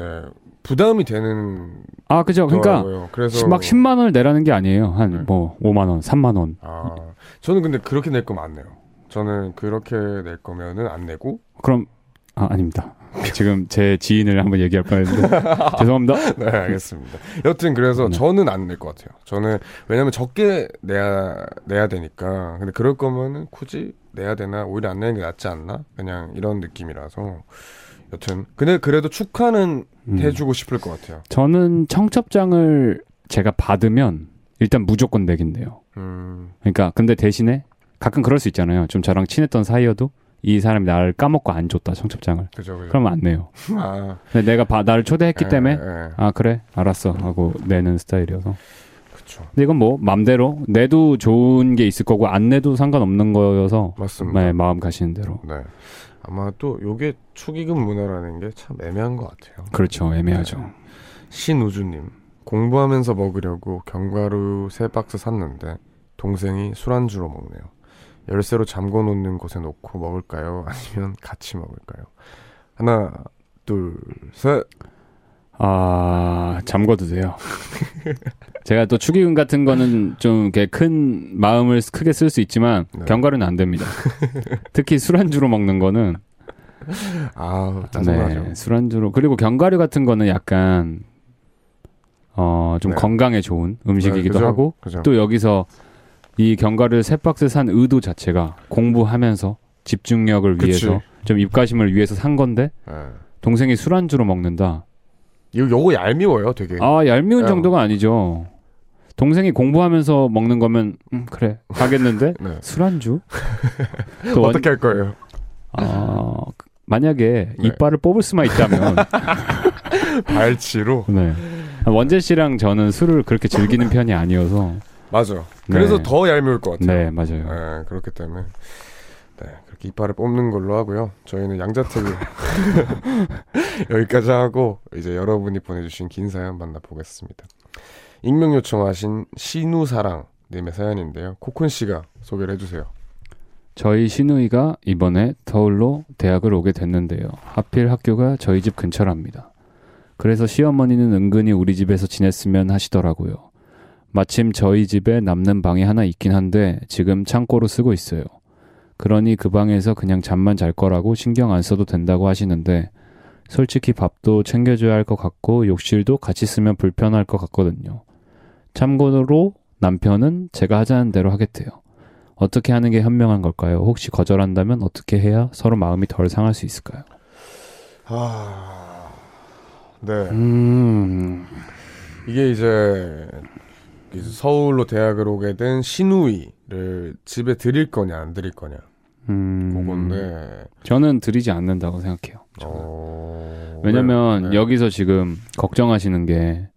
부담이 되는 아 그죠. 그러니까. 그래서 막 10만 원을 내라는 게 아니에요. 네. 한뭐 5만 원, 3만 원. 아 저는 근데 그렇게 낼 거면 안 내요. 저는 그렇게 낼 거면은 안 내고 그럼 아 아닙니다. 지금 제 지인을 한번 얘기할 뻔했는데 죄송합니다. 네 알겠습니다. 여튼 그래서 네. 저는 안 낼 것 같아요. 저는 왜냐면 적게 내야 내야 되니까 근데 그럴 거면은 굳이 내야 되나 오히려 안 내는 게 낫지 않나 그냥 이런 느낌이라서 여튼 근데 그래도 축하는 음. 해주고 싶을 것 같아요. 저는 청첩장을 제가 받으면 일단 무조건 내긴 돼요. 음 그러니까 근데 대신에 가끔 그럴 수 있잖아요. 좀 저랑 친했던 사이여도 이 사람이 나를 까먹고 안 줬다 청첩장을. 그죠 그죠. 그러면 안 내요. 아 근데 내가 바- 나를 초대했기 예, 때문에 예, 아 그래 알았어 하고 내는 스타일이어서. 그쵸 근데 이건 뭐 맘대로 내도 좋은 게 있을 거고 안 내도 상관없는 거여서 맞습니다. 네, 마음 가시는 대로. 네 아마 또 요게 축의금 문화라는 게 참 애매한 것 같아요. 그렇죠 애매하죠. 네. 신우주님 공부하면서 먹으려고 견과류 세 박스 샀는데 동생이 술안주로 먹네요. 열쇠로 잠궈 놓는 곳에 놓고 먹을까요? 아니면 같이 먹을까요? 하나, 둘, 셋. 아 잠궈도 돼요. 제가 또 축의금 같은 거는 좀 이렇게 큰 마음을 크게 쓸 수 있지만 네. 견과류는 안 됩니다. 특히 술안주로 먹는 거는 아, 짜증나죠. 네, 술안주로 그리고 견과류 같은 거는 약간 어좀 네. 건강에 좋은 음식이기도 네, 그죠? 하고 그죠? 또 여기서 이 견과류를 세 박스 산 의도 자체가 공부하면서 집중력을 그치. 위해서 좀 입가심을 위해서 산 건데 네. 동생이 술안주로 먹는다. 이거 요거 얄미워요, 되게. 아 얄미운 네. 정도가 아니죠. 동생이 공부하면서 먹는 거면 음, 그래 가겠는데 네. 술안주? 또 원- 어떻게 할 거예요? 아, 만약에 네. 이빨을 뽑을 수만 있다면 발치로. 네. 원재 씨랑 저는 술을 그렇게 즐기는 편이 아니어서 맞아. 그래서 네. 더 얄미울 것 같아요. 네 맞아요. 네, 그렇기 때문에 네, 그렇게 이빨을 뽑는 걸로 하고요. 저희는 양자택일 여기까지 하고 이제 여러분이 보내주신 긴 사연 만나보겠습니다. 익명 요청하신 신우사랑 님의 사연인데요. 코쿤 씨가 소개를 해주세요. 저희 시누이가 이번에 서울로 대학을 오게 됐는데요. 하필 학교가 저희 집 근처랍니다. 그래서 시어머니는 은근히 우리 집에서 지냈으면 하시더라고요. 마침 저희 집에 남는 방이 하나 있긴 한데 지금 창고로 쓰고 있어요. 그러니 그 방에서 그냥 잠만 잘 거라고 신경 안 써도 된다고 하시는데 솔직히 밥도 챙겨줘야 할 것 같고 욕실도 같이 쓰면 불편할 것 같거든요. 참고로 남편은 제가 하자는 대로 하겠대요. 어떻게 하는 게 현명한 걸까요? 혹시 거절한다면 어떻게 해야 서로 마음이 덜 상할 수 있을까요? 아, 네. 음, 이게 이제 이제 서울로 대학을 오게 된 신우이를 집에 드릴 거냐 안 드릴 거냐 음, 그건데 저는 드리지 않는다고 생각해요. 어... 왜냐면 네, 네. 여기서 지금 걱정하시는 게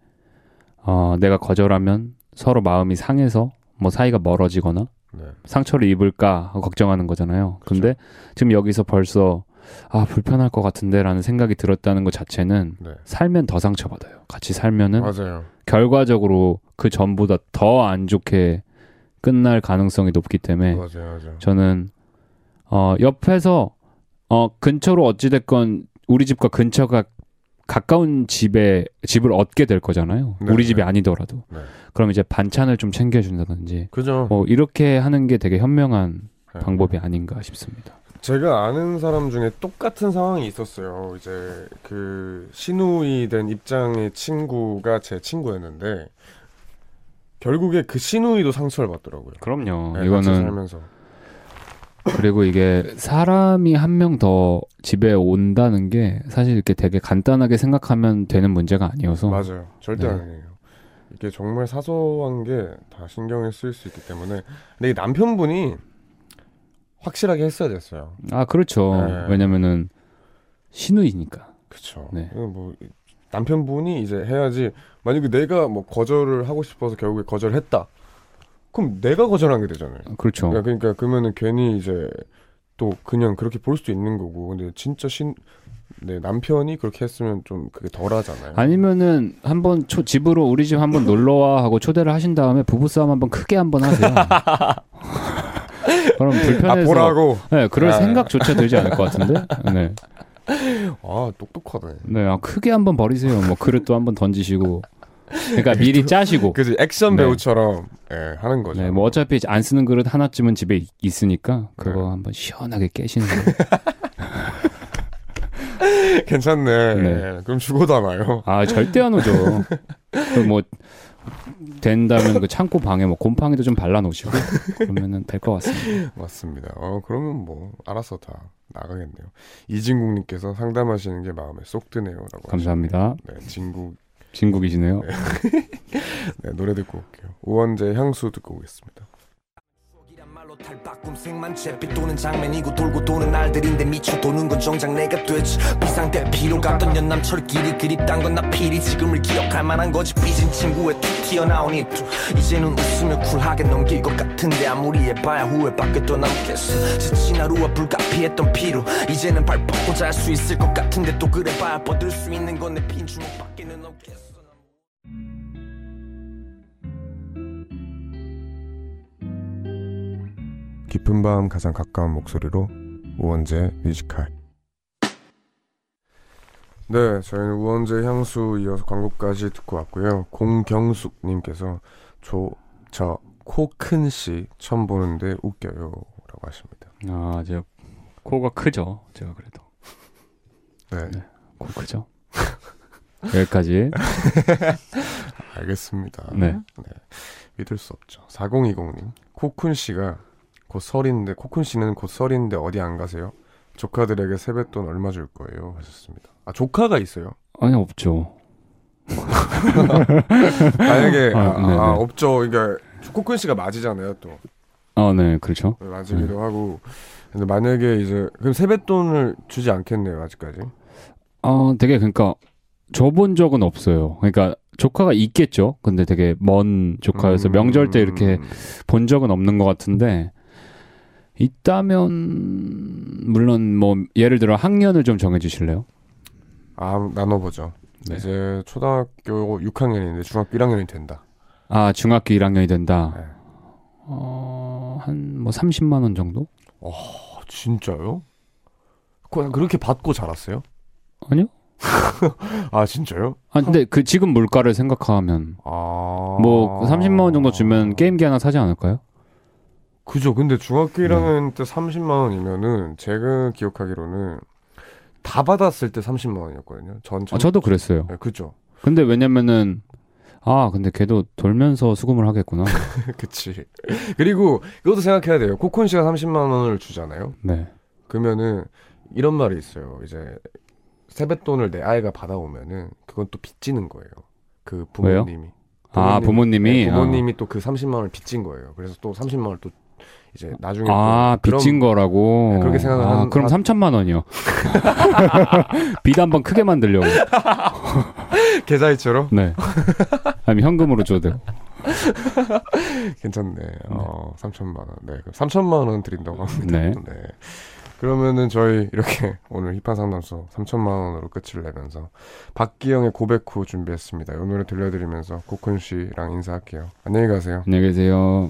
어, 내가 거절하면 서로 마음이 상해서 뭐 사이가 멀어지거나 네. 상처를 입을까 걱정하는 거잖아요. 근데 지금 여기서 벌써 아 불편할 것 같은데라는 생각이 들었다는 것 자체는 네. 살면 더 상처받아요. 같이 살면은 맞아요. 결과적으로 그 전보다 더 안 좋게 끝날 가능성이 높기 때문에 맞아요, 맞아요. 저는 어 옆에서 어 근처로 어찌 됐건 우리 집과 근처가 가까운 집에 집을 얻게 될 거잖아요. 네, 우리 집이 네. 아니더라도. 네. 그럼 이제 반찬을 좀 챙겨 준다든지 그죠. 뭐 이렇게 하는 게 되게 현명한 네. 방법이 아닌가 싶습니다. 제가 아는 사람 중에 똑같은 상황이 있었어요. 이제 그 신우이 된 입장의 친구가 제 친구였는데 결국에 그 신우이도 상처를 받더라고요. 그럼요. 네, 이거는 살면서 그리고 이게 사람이 한 명 더 집에 온다는 게 사실 이렇게 되게 간단하게 생각하면 되는 문제가 아니어서 맞아요. 절대 네. 아니에요. 이게 정말 사소한 게 다 신경을 쓸수 있기 때문에 근데 이 남편분이 확실하게 했어야 됐어요. 아 그렇죠. 네. 왜냐면은 신우이니까. 그쵸. 네. 뭐 남편분이 이제 해야지. 만약에 내가 뭐 거절을 하고 싶어서 결국에 거절했다. 그럼 내가 거절한 게 되잖아요. 그렇죠. 그러니까, 그러니까 그러면은 괜히 이제 또 그냥 그렇게 볼 수도 있는 거고. 근데 진짜 신 네, 남편이 그렇게 했으면 좀 그게 덜하잖아요. 아니면은 한번 초 집으로 우리 집 한번 놀러 와 하고 초대를 하신 다음에 부부 싸움 한번 크게 한번 하세요. 그럼 아 불편해서 보라고. 네, 그럴 아. 생각조차 들지 않을 것 같은데. 네. 아 똑똑하네. 네, 아, 크게 한번 버리세요. 뭐 그릇도 한번 던지시고. 그러니까 미리 짜시고. 그지 액션 네. 배우처럼 예, 하는 거죠. 네, 뭐 어차피 안 쓰는 그릇 하나쯤은 집에 있- 있으니까 그거 네. 한번 시원하게 깨시는 거. 괜찮네. 네. 예, 그럼 죽어도 안 와요. 아 절대 안 오죠. 그뭐 된다면 그 창고 방에 뭐 곰팡이도 좀 발라 놓으시고 그러면은 될 것 같습니다. 맞습니다. 어 그러면 뭐 알아서 다 나가겠네요. 이진국님께서 상담하시는 게 마음에 쏙 드네요라고. 감사합니다. 하시네요. 네, 진국 진국이시네요. 네, 노래 듣고 올게요. 우원재 향수 듣고 오겠습니다. 말로 꿈생만 잿빛 도는 장면이고 돌고 도는 날들인데 미쳐 도는 건 정작 내가 됐지 비상대 피로 갔던 연남철길이 그립단 건 나 필히 지금을 기억할 만한 거지 삐진 친구의 툭 튀어나온 이투 이제는 웃으며 쿨하게 넘길 것 같은데 아무리 해봐야 후회밖에 또 남겠어 지친 하루와 불가피했던 피로 이제는 발 뻗고 잘 수 있을 것 같은데 또 그래봐야 뻗을 수 있는 건내빈 주먹밖에 깊은 밤 가장 가까운 목소리로 우원재 뮤지컬. 네, 저희는 우원재 향수 이어서 광고까지 듣고 왔고요. 공경숙님께서 저 저 코큰 씨 처음 보는데 웃겨요라고 하십니다. 아, 제가 코가 크죠. 제가 그래도 네, 네. 코 크죠. 여기까지. 알겠습니다. 네. 믿을 수 없죠. 4020님 코쿤 씨가 곧 설인데 코쿤 씨는 곧 설인데 어디 안 가세요? 조카들에게 세뱃돈 얼마 줄 거예요? 하셨습니다. 아 조카가 있어요. 아니 없죠. 만약에 아, 아. 아, 없죠. 그러니까 코쿤 씨가 맞이잖아요. 또 아, 네, 그렇죠. 맞이기도 음. 하고. 근데 만약에 이제 그럼 세뱃돈을 주지 않겠네요. 아직까지. 어, 되게 그러니까 줘본 적은 없어요. 그러니까 조카가 있겠죠. 근데 되게 먼 조카여서 음, 명절 때 이렇게 본 적은 없는 것 같은데 있다면 물론 뭐 예를 들어 학년을 좀 정해 주실래요? 아 나눠 보죠. 네. 이제 초등학교 6학년인데 중학교 1학년이 된다. 아 중학교 1학년이 된다. 네. 어 한 뭐 30만 원 정도? 어, 진짜요? 그냥 그렇게 받고 자랐어요? 아니요? 아, 진짜요? 아 근데 그 지금 물가를 생각하면 아. 뭐 30만 원 정도 주면 게임기 하나 사지 않을까요? 그죠. 근데 중학교 네. 1학년 때 30만 원이면은 제가 기억하기로는 다 받았을 때 30만 원이었거든요. 전 아, 저도 그랬어요. 네, 그죠. 근데 왜냐면은 아 근데 걔도 돌면서 수금을 하겠구나. 그치. 그리고 이것도 생각해야 돼요. 코콘 씨가 30만 원을 주잖아요. 네. 그러면은 이런 말이 있어요. 이제 세뱃돈을 내 아이가 받아오면은 그건 또 빚지는 거예요. 그? 부모님이. 아 부모님이 네, 부모님이 또그 30만 원을 빚진 거예요. 그래서 또 30만 원을 또 이제 나중에 아 빚진 거라고. 네, 그렇게 생각을 아, 하는- 그럼 3천만 원이요. 빚 한 번 크게 만들려고. 계좌이체로 네. 아니면 현금으로 줘도 되고. 괜찮네. 어, 3천만 원. 네, 그럼 3천만 원 드린다고 합니다. 네. 네. 그러면은 저희 이렇게 오늘 힙한 상담소 3천만 원으로 끝을 내면서 박기영의 고백 후 준비했습니다. 이 노래 들려드리면서 코쿤 씨랑 인사할게요. 안녕히 가세요. 안녕히 계세요.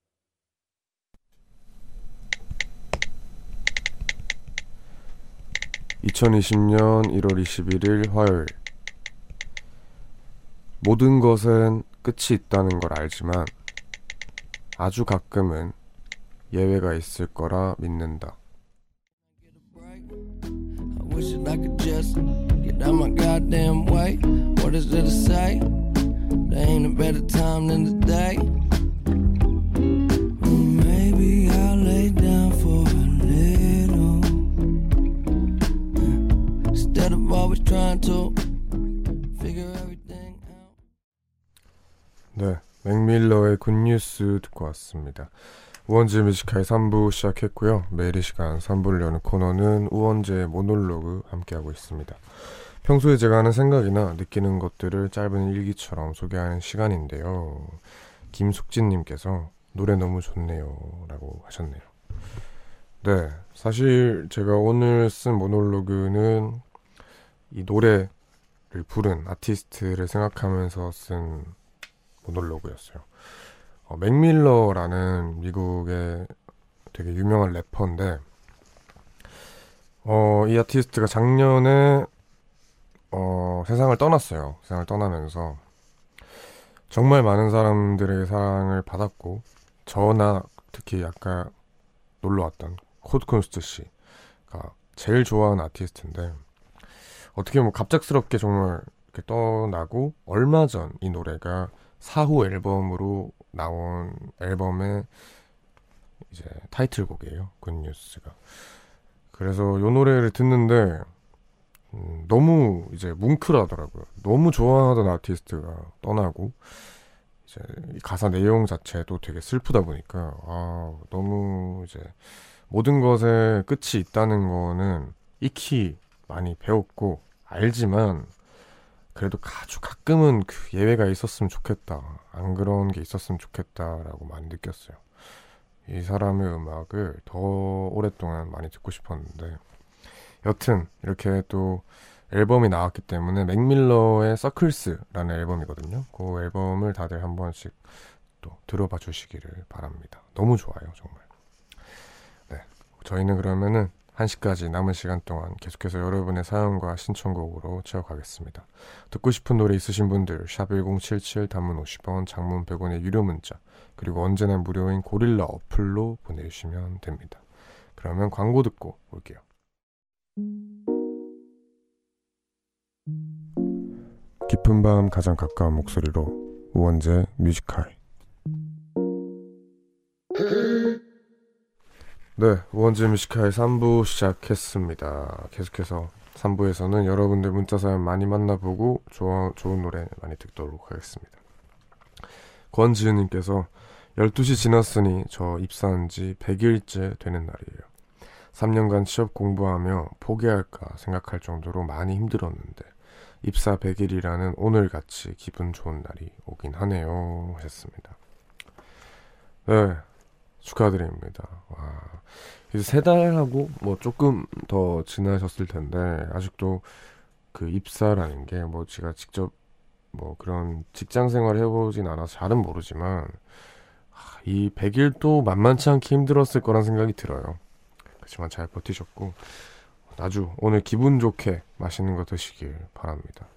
(2020년 1월 21일) 화요일. 모든 것엔 끝이 있다는 걸 알지만 아주 가끔은 예외가 있을 거라 믿는다. Good News 듣고 왔습니다. 우원재 Music High 3부 시작했고요. 매일 이 시간 3부를 여는 코너는 우원재의 모놀로그 함께하고 있습니다. 평소에 제가 하는 생각이나 느끼는 것들을 짧은 일기처럼 소개하는 시간인데요. 김숙진님께서 노래 너무 좋네요. 라고 하셨네요. 네, 사실 제가 오늘 쓴 모놀로그는 이 노래를 부른 아티스트를 생각하면서 쓴 모놀로그였어요. 어, 맥밀러라는 미국의 되게 유명한 래퍼인데, 어, 이 아티스트가 작년에 어, 세상을 떠났어요. 세상을 떠나면서 정말 많은 사람들에게 사랑을 받았고, 저나 특히 아까 놀러 왔던 코드 쿤스트 씨가 제일 좋아하는 아티스트인데, 어떻게 보면 갑작스럽게 정말 이렇게 떠나고, 얼마 전 이 노래가 사후 앨범으로 나온 앨범의 이제 타이틀곡이에요. 굿뉴스가. 그래서 요 노래를 듣는데 음, 너무 이제 뭉클하더라고요. 너무 좋아하던 아티스트가 떠나고 이제 이 가사 내용 자체도 되게 슬프다 보니까 아 너무 이제 모든 것에 끝이 있다는 거는 익히 많이 배웠고 알지만 그래도 아주 가끔은 그 예외가 있었으면 좋겠다. 안 그런 게 있었으면 좋겠다라고 많이 느꼈어요. 이 사람의 음악을 더 오랫동안 많이 듣고 싶었는데 여튼 이렇게 또 앨범이 나왔기 때문에 맥밀러의 서클스라는 앨범이거든요. 그 앨범을 다들 한 번씩 또 들어봐 주시기를 바랍니다. 너무 좋아요, 정말. 네. 저희는 그러면은 1시까지 남은 시간 동안 계속해서 여러분의 사연과 신청곡으로 채워가겠습니다. 듣고 싶은 노래 있으신 분들 샵1077 단문 50원 장문 100원의 유료 문자 그리고 언제나 무료인 고릴라 어플로 보내주시면 됩니다. 그러면 광고 듣고 올게요. 깊은 밤 가장 가까운 목소리로 우원재 Music High 네, 우원재 Music High 3부 시작했습니다. 계속해서 3부에서는 여러분들 문자 사연 많이 만나보고 좋아, 좋은 노래 많이 듣도록 하겠습니다. 권지은님께서 12시 지났으니 저 입사한 지 100일째 되는 날이에요. 3년간 취업 공부하며 포기할까 생각할 정도로 많이 힘들었는데 입사 100일이라는 오늘같이 기분 좋은 날이 오긴 하네요 하셨습니다. 네 축하드립니다. 와 이제 세 달하고 뭐 조금 더 지나셨을 텐데 아직도 그 입사라는 게 뭐 제가 직접 뭐 그런 직장 생활 해보진 않아서 잘은 모르지만 이 100일도 만만치 않게 힘들었을 거란 생각이 들어요. 그렇지만 잘 버티셨고 아주 오늘 기분 좋게 맛있는 거 드시길 바랍니다.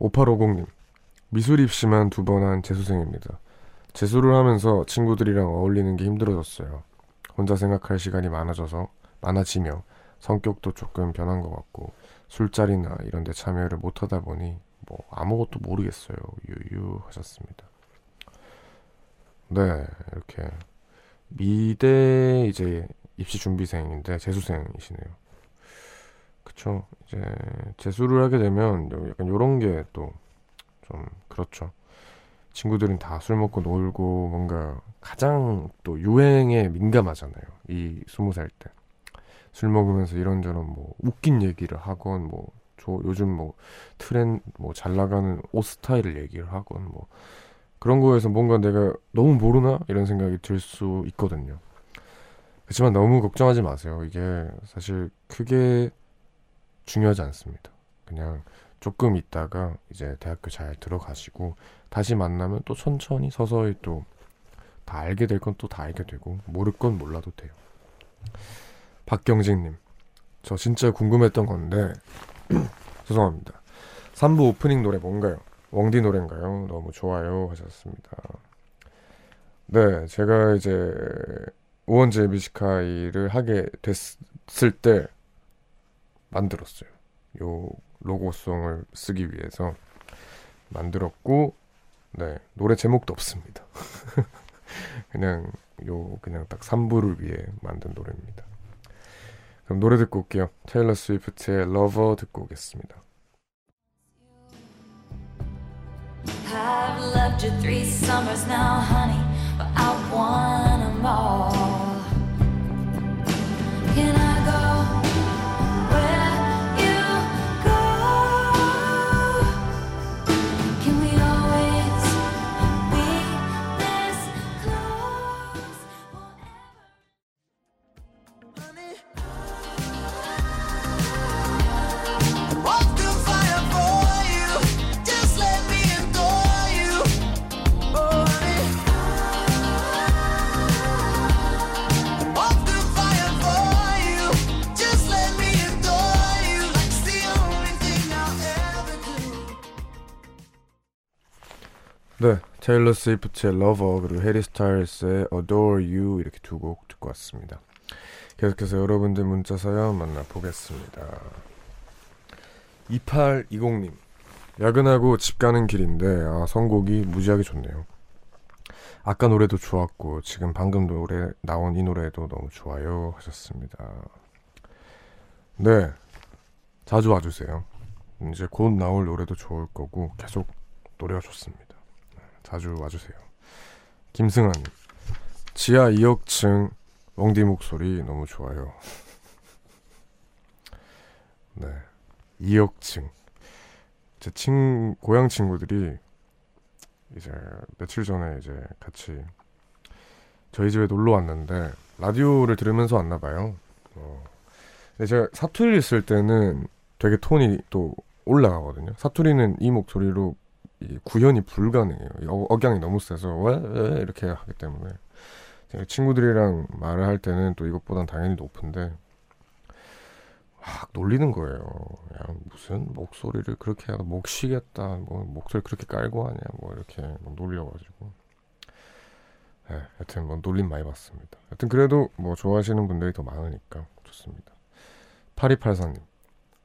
5850님 미술 입시만 두 번 한 재수생입니다. 재수를 하면서 친구들이랑 어울리는 게 힘들어졌어요. 혼자 생각할 시간이 많아져서 많아지며 성격도 조금 변한 것 같고 술자리나 이런 데 참여를 못 하다 보니 뭐 아무것도 모르겠어요. 유유 하셨습니다. 네 이렇게 미대 이제 입시 준비생인데 재수생이시네요. 그쵸 이제 재수를 하게 되면 약간 요런 게 또 좀 그렇죠. 친구들은 다 술 먹고 놀고 뭔가 가장 또 유행에 민감하잖아요. 이 스무 살 때. 술 먹으면서 이런저런 뭐 웃긴 얘기를 하건 뭐 저 요즘 뭐 트렌 뭐 잘 나가는 옷 스타일을 얘기를 하건 뭐 그런 거에서 뭔가 내가 너무 모르나 이런 생각이 들 수 있거든요. 그렇지만 너무 걱정하지 마세요. 이게 사실 크게 중요하지 않습니다. 그냥 조금 있다가 이제 대학교 잘 들어가시고 다시 만나면 또 천천히 서서히 또 다 알게 될 건 또 다 알게 되고 모를 건 몰라도 돼요. 박경진님, 저 진짜 궁금했던 건데 죄송합니다. 3부 오프닝 노래 뭔가요? 웡디 노래인가요? 너무 좋아요 하셨습니다. 네, 제가 이제 우원재 뮤지카이를 하게 됐을 때 만들었어요. 요 로고송을 쓰기 위해서 만들었고 네 노래 제목도 없습니다. 그냥 요 그냥 딱 3부를 위해 만든 노래입니다. 그럼 노래 듣고 올게요. 테일러 스위프트의 러버 듣고 오겠습니다. I've loved you three summers now, honey, but I want 'em all. 테일러 스위프트의 Lover 그리고 해리 스타일스의 Adore You 이렇게 두 곡 듣고 왔습니다. 계속해서 여러분들 문자 사연 만나보겠습니다. 2820님 야근하고 집 가는 길인데 아, 선곡이 무지하게 좋네요. 아까 노래도 좋았고 지금 방금 노래 나온 이 노래도 너무 좋아요 하셨습니다. 네, 자주 와주세요. 이제 곧 나올 노래도 좋을 거고 계속 노래가 좋습니다. 자주 와주세요. 김승환님 지하 2억층 웡디 목소리 너무 좋아요. 네, 2억층 제 친 고향 친구들이 이제 며칠 전에 이제 같이 저희 집에 놀러 왔는데 라디오를 들으면서 왔나 봐요. 어. 근데 제가 사투리를 쓸 때는 되게 톤이 또 올라가거든요. 사투리는 이 목소리로 이 구현이 불가능해요. 억양이 너무 세서 왜, 왜 이렇게 하기 때문에 제가 친구들이랑 말을 할 때는 또 이것보단 당연히 높은데 막 놀리는 거예요. 그냥 무슨 목소리를 그렇게 하다 목 쉬겠다, 뭐 목소리 그렇게 깔고 하냐, 뭐 이렇게 막 놀려가지고. 네, 하여튼 뭐 놀림 많이 받습니다. 하여튼 그래도 뭐 좋아하시는 분들이 더 많으니까 좋습니다. 8284님.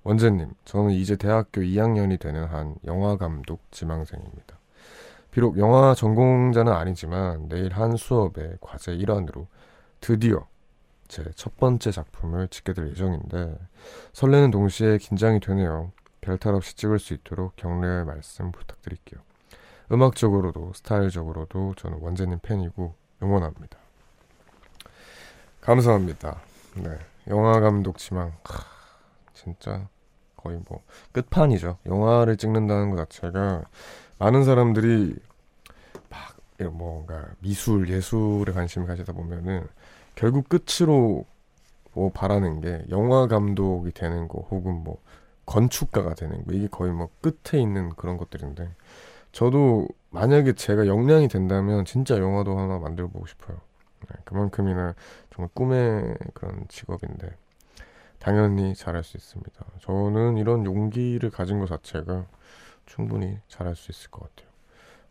원재님, 저는 이제 대학교 2학년이 되는 한 영화감독 지망생입니다. 비록 영화 전공자는 아니지만 내일 한 수업의 과제 일환으로 드디어 제 첫 번째 작품을 찍게 될 예정인데 설레는 동시에 긴장이 되네요. 별탈 없이 찍을 수 있도록 격려의 말씀 부탁드릴게요. 음악적으로도 스타일적으로도 저는 원재님 팬이고 응원합니다. 감사합니다. 네, 영화 감독 지망 하, 진짜 거의 뭐 끝판이죠. 영화를 찍는다는 것 자체가 많은 사람들이 막 뭔가 미술 예술에 관심을 가지다 보면은 결국 끝으로 뭐 바라는 게 영화 감독이 되는 거 혹은 뭐 건축가가 되는 거 이게 거의 뭐 끝에 있는 그런 것들인데 저도 만약에 제가 역량이 된다면 진짜 영화도 하나 만들어 보고 싶어요. 네, 그만큼이나 정말 꿈의 그런 직업인데 당연히 잘할 수 있습니다. 저는 이런 용기를 가진 것 자체가 충분히 잘할 수 있을 것 같아요.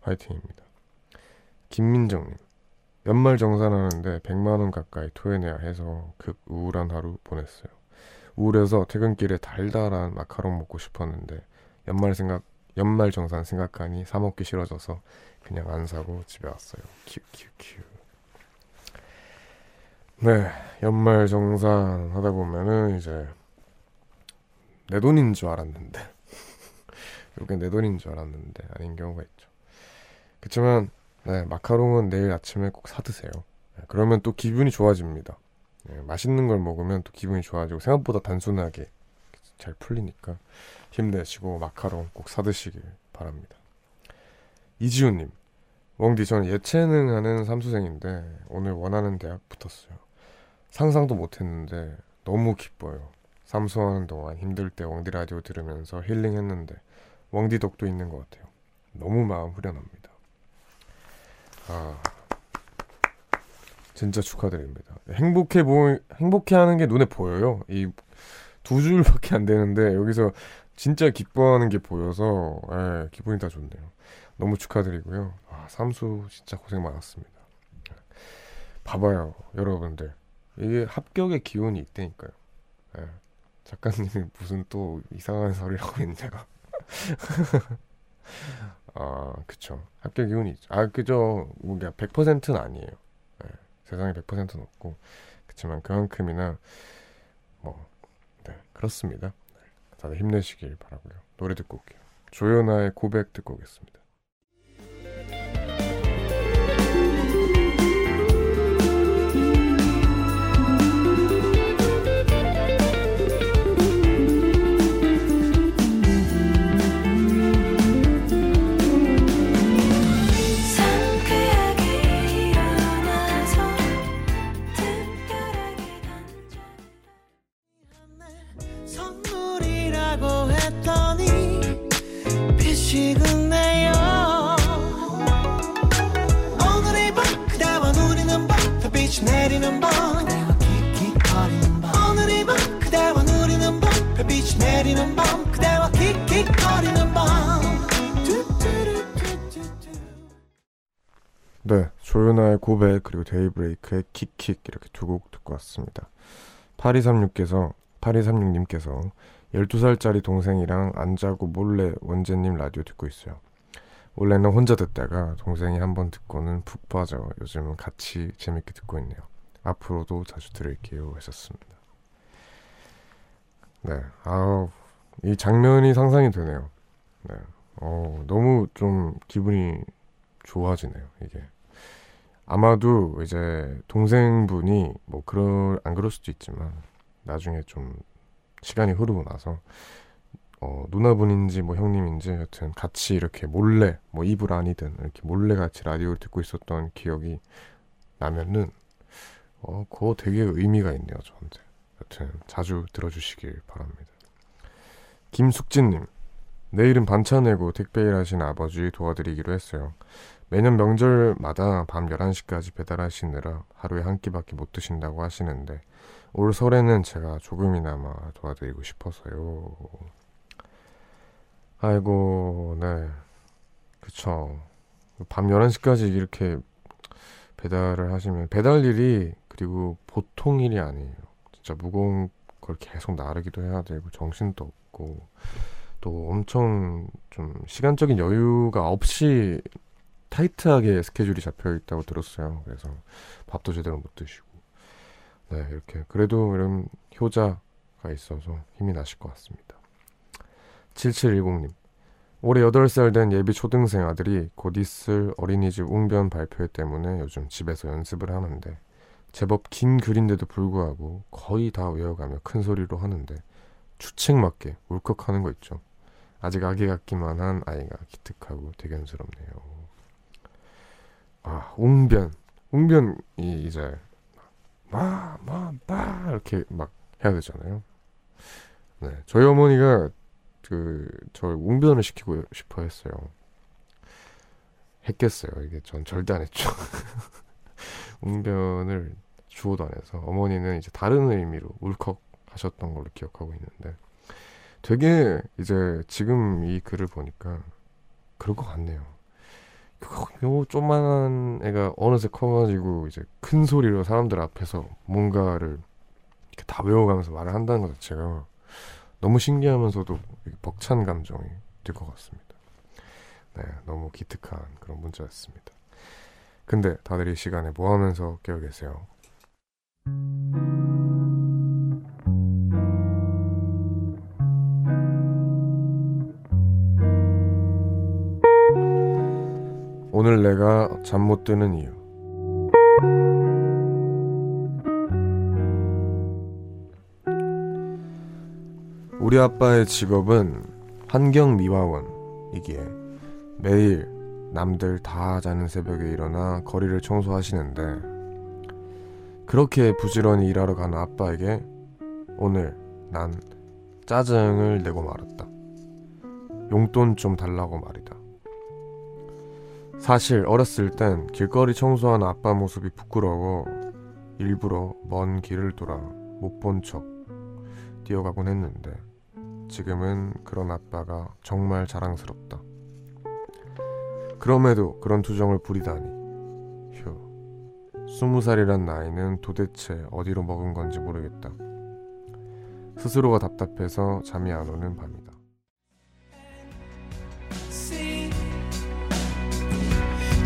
화이팅입니다. 김민정님 연말 정산하는데 100만 원 가까이 토해내야 해서 극 우울한 하루 보냈어요. 우울해서 퇴근길에 달달한 마카롱 먹고 싶었는데 연말 생각 연말 정산 생각하니 사 먹기 싫어져서 그냥 안 사고 집에 왔어요. 큐큐큐. 네, 연말 정산 하다 보면은 이제 내 돈인 줄 알았는데 이게 내 돈인 줄 알았는데 아닌 경우가 있죠. 그렇지만 네, 마카롱은 내일 아침에 꼭 사 드세요. 네, 그러면 또 기분이 좋아집니다. 네, 맛있는 걸 먹으면 또 기분이 좋아지고 생각보다 단순하게 잘 풀리니까 힘내시고 마카롱 꼭 사 드시길 바랍니다. 이지훈님, 웡디 저는 예체능 하는 삼수생인데 오늘 원하는 대학 붙었어요. 상상도 못했는데 너무 기뻐요. 삼수하는 동안 힘들 때 웡디 라디오 들으면서 힐링했는데 웡디 덕도 있는 것 같아요. 너무 마음 후련합니다. 아, 진짜 축하드립니다. 행복해 보 행복해 하는 게 눈에 보여요. 이 두 줄밖에 안 되는데 여기서 진짜 기뻐하는 게 보여서 예, 기분이 다 좋네요. 너무 축하드리고요. 아, 삼수 진짜 고생 많았습니다. 봐봐요, 여러분들. 이게 합격의 기운이 있다니까요. 예. 작가님이 무슨 또 이상한 소리를 하고 있냐가. 아, 그쵸. 합격 기운이 있죠. 아, 그죠. 뭔가 100%는 아니에요. 예. 세상에 100%는 없고. 그렇지만 그만큼이나 뭐, 네, 그렇습니다. 네. 다들 힘내시길 바라고요. 노래 듣고 올게요. 조연아의 고백 듣고 오겠습니다. 조연아의 고백 그리고 데이브레이크의 킥킥 이렇게 두 곡 듣고 왔습니다. 8236께서 8236님께서 12살짜리 동생이랑 안 자고 몰래 원재님 라디오 듣고 있어요. 원래는 혼자 듣다가 동생이 한 번 듣고는 푹 빠져 요즘은 같이 재밌게 듣고 있네요. 앞으로도 자주 들을게요 하셨습니다. 네, 아우 이 장면이 상상이 되네요. 네, 어 너무 좀 기분이 좋아지네요 이게. 아마도 이제 동생분이 뭐 그럴 안 그럴 수도 있지만 나중에 좀 시간이 흐르고 나서 어 누나분인지 뭐 형님인지 여튼 같이 이렇게 몰래 뭐 이불 아니든 이렇게 몰래 같이 라디오를 듣고 있었던 기억이 나면은 어 그거 되게 의미가 있네요 저한테. 여튼 자주 들어주시길 바랍니다. 김숙진님 내일은 반찬 내고 택배 일하신 아버지 도와드리기로 했어요 매년 명절마다 밤 11시까지 배달하시느라 하루에 한 끼밖에 못 드신다고 하시는데 올 설에는 제가 조금이나마 도와드리고 싶어서요. 아이고, 네. 그쵸. 밤 11시까지 이렇게 배달을 하시면 배달 일이 그리고 보통 일이 아니에요. 진짜 무거운 걸 계속 나르기도 해야 되고 정신도 있고 또 엄청 좀 시간적인 여유가 없이 타이트하게 스케줄이 잡혀 있다고 들었어요. 그래서 밥도 제대로 못 드시고 네 이렇게 그래도 이런 효자가 있어서 힘이 나실 것 같습니다. 7710님 올해 8살 된 예비 초등생 아들이 곧 있을 어린이집 웅변 발표회 때문에 요즘 집에서 연습을 하는데 제법 긴 글인데도 불구하고 거의 다 외워가며 큰 소리로 하는데 추측 맞게 울컥하는 거 있죠. 아직 아기 같기만 한 아이가 기특하고 대견스럽네요. 아, 웅변. 웅변이 이제 마, 마, 마 이렇게 막 해야 되잖아요. 네, 저희 어머니가 그저 웅변을 시키고 싶어 했어요. 했겠어요. 이게 전 절대 안 했죠. 웅변을 주어도 안 해서 어머니는 이제 다른 의미로 울컥 하셨던 걸로 기억하고 있는데 되게 이제 지금 이 글을 보니까 그럴 것 같네요. 요 조만한 애가 어느새 커가지고 이제 큰 소리로 사람들 앞에서 뭔가를 이렇게 다 외워가면서 말을 한다는 것 자체가 너무 신기하면서도 벅찬 감정이 들 것 같습니다. 네, 너무 기특한 그런 문자였습니다. 근데 다들 이 시간에 뭐 하면서 깨어 계세요? 오늘 내가 잠 못 드는 이유. 우리 아빠의 직업은 환경 미화원이기에 매일 남들 다 자는 새벽에 일어나 거리를 청소하시는데 그렇게 부지런히 일하러 가는 아빠에게 오늘 난 짜증을 내고 말았다. 용돈 좀 달라고 말이다. 사실 어렸을 땐 길거리 청소하는 아빠 모습이 부끄러워 일부러 먼 길을 돌아 못 본 척 뛰어가곤 했는데 지금은 그런 아빠가 정말 자랑스럽다. 그럼에도 그런 투정을 부리다니. 휴. 스무 살이란 나이는 도대체 어디로 먹은 건지 모르겠다. 스스로가 답답해서 잠이 안 오는 밤이다.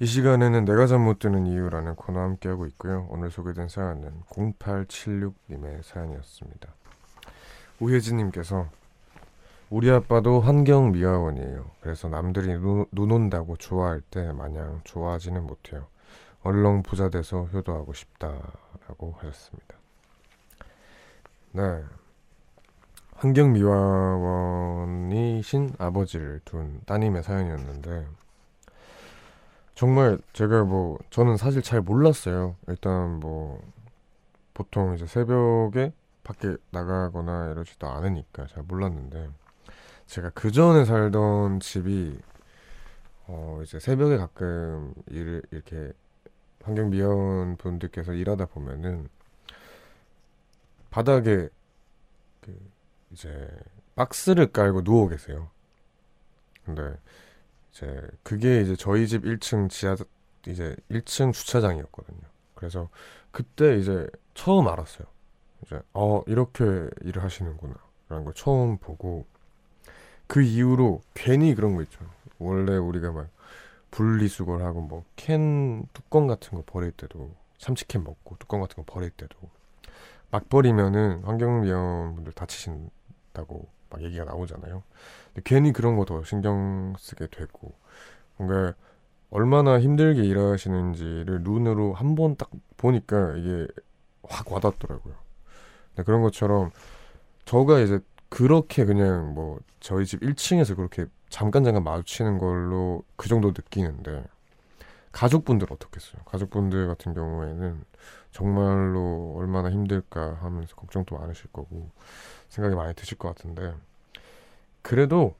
이 시간에는 내가 잠 못 드는 이유라는 코너 함께하고 있고요. 오늘 소개된 사연은 0876님의 사연이었습니다. 우혜진님께서 우리 아빠도 환경 미화원이에요. 그래서 남들이 눈, 눈 온다고 좋아할 때 마냥 좋아하지는 못해요. 얼렁 부자 돼서 효도하고 싶다라고 하셨습니다. 네, 환경 미화원이신 아버지를 둔 따님의 사연이었는데 정말 제가 뭐 저는 사실 잘 몰랐어요. 일단 뭐 보통 이제 새벽에 밖에 나가거나 이러지도 않으니까 잘 몰랐는데 제가 그 전에 살던 집이 어 이제 새벽에 가끔 일을 이렇게 환경 미화원 분들께서 일하다 보면은 바닥에 그 이제 박스를 깔고 누워 계세요. 근데 이제 그게 이제 저희 집 1층 지하 이제 1층 주차장이었거든요. 그래서 그때 이제 처음 알았어요. 이제 어 이렇게 일을 하시는구나 라는 걸 처음 보고 그 이후로 괜히 그런 거 있죠. 원래 우리가 막 분리수거하고 뭐 캔 뚜껑 같은 거 버릴 때도 참치캔 먹고 뚜껑 같은 거 버릴 때도 막 버리면은 환경미화원 분들 다치신다고 막 얘기가 나오잖아요. 괜히 그런 거 더 신경 쓰게 되고 뭔가 얼마나 힘들게 일하시는지를 눈으로 한 번 딱 보니까 이게 확 와닿더라고요. 그런 것처럼 저가 이제 그렇게 그냥 뭐 저희 집 1층에서 그렇게 잠깐 잠깐 마주치는 걸로 그 정도 느끼는데 가족분들 어떻겠어요? 가족분들 같은 경우에는 정말로 얼마나 힘들까 하면서 걱정도 많으실 거고 생각이 많이 드실 것 같은데 그래도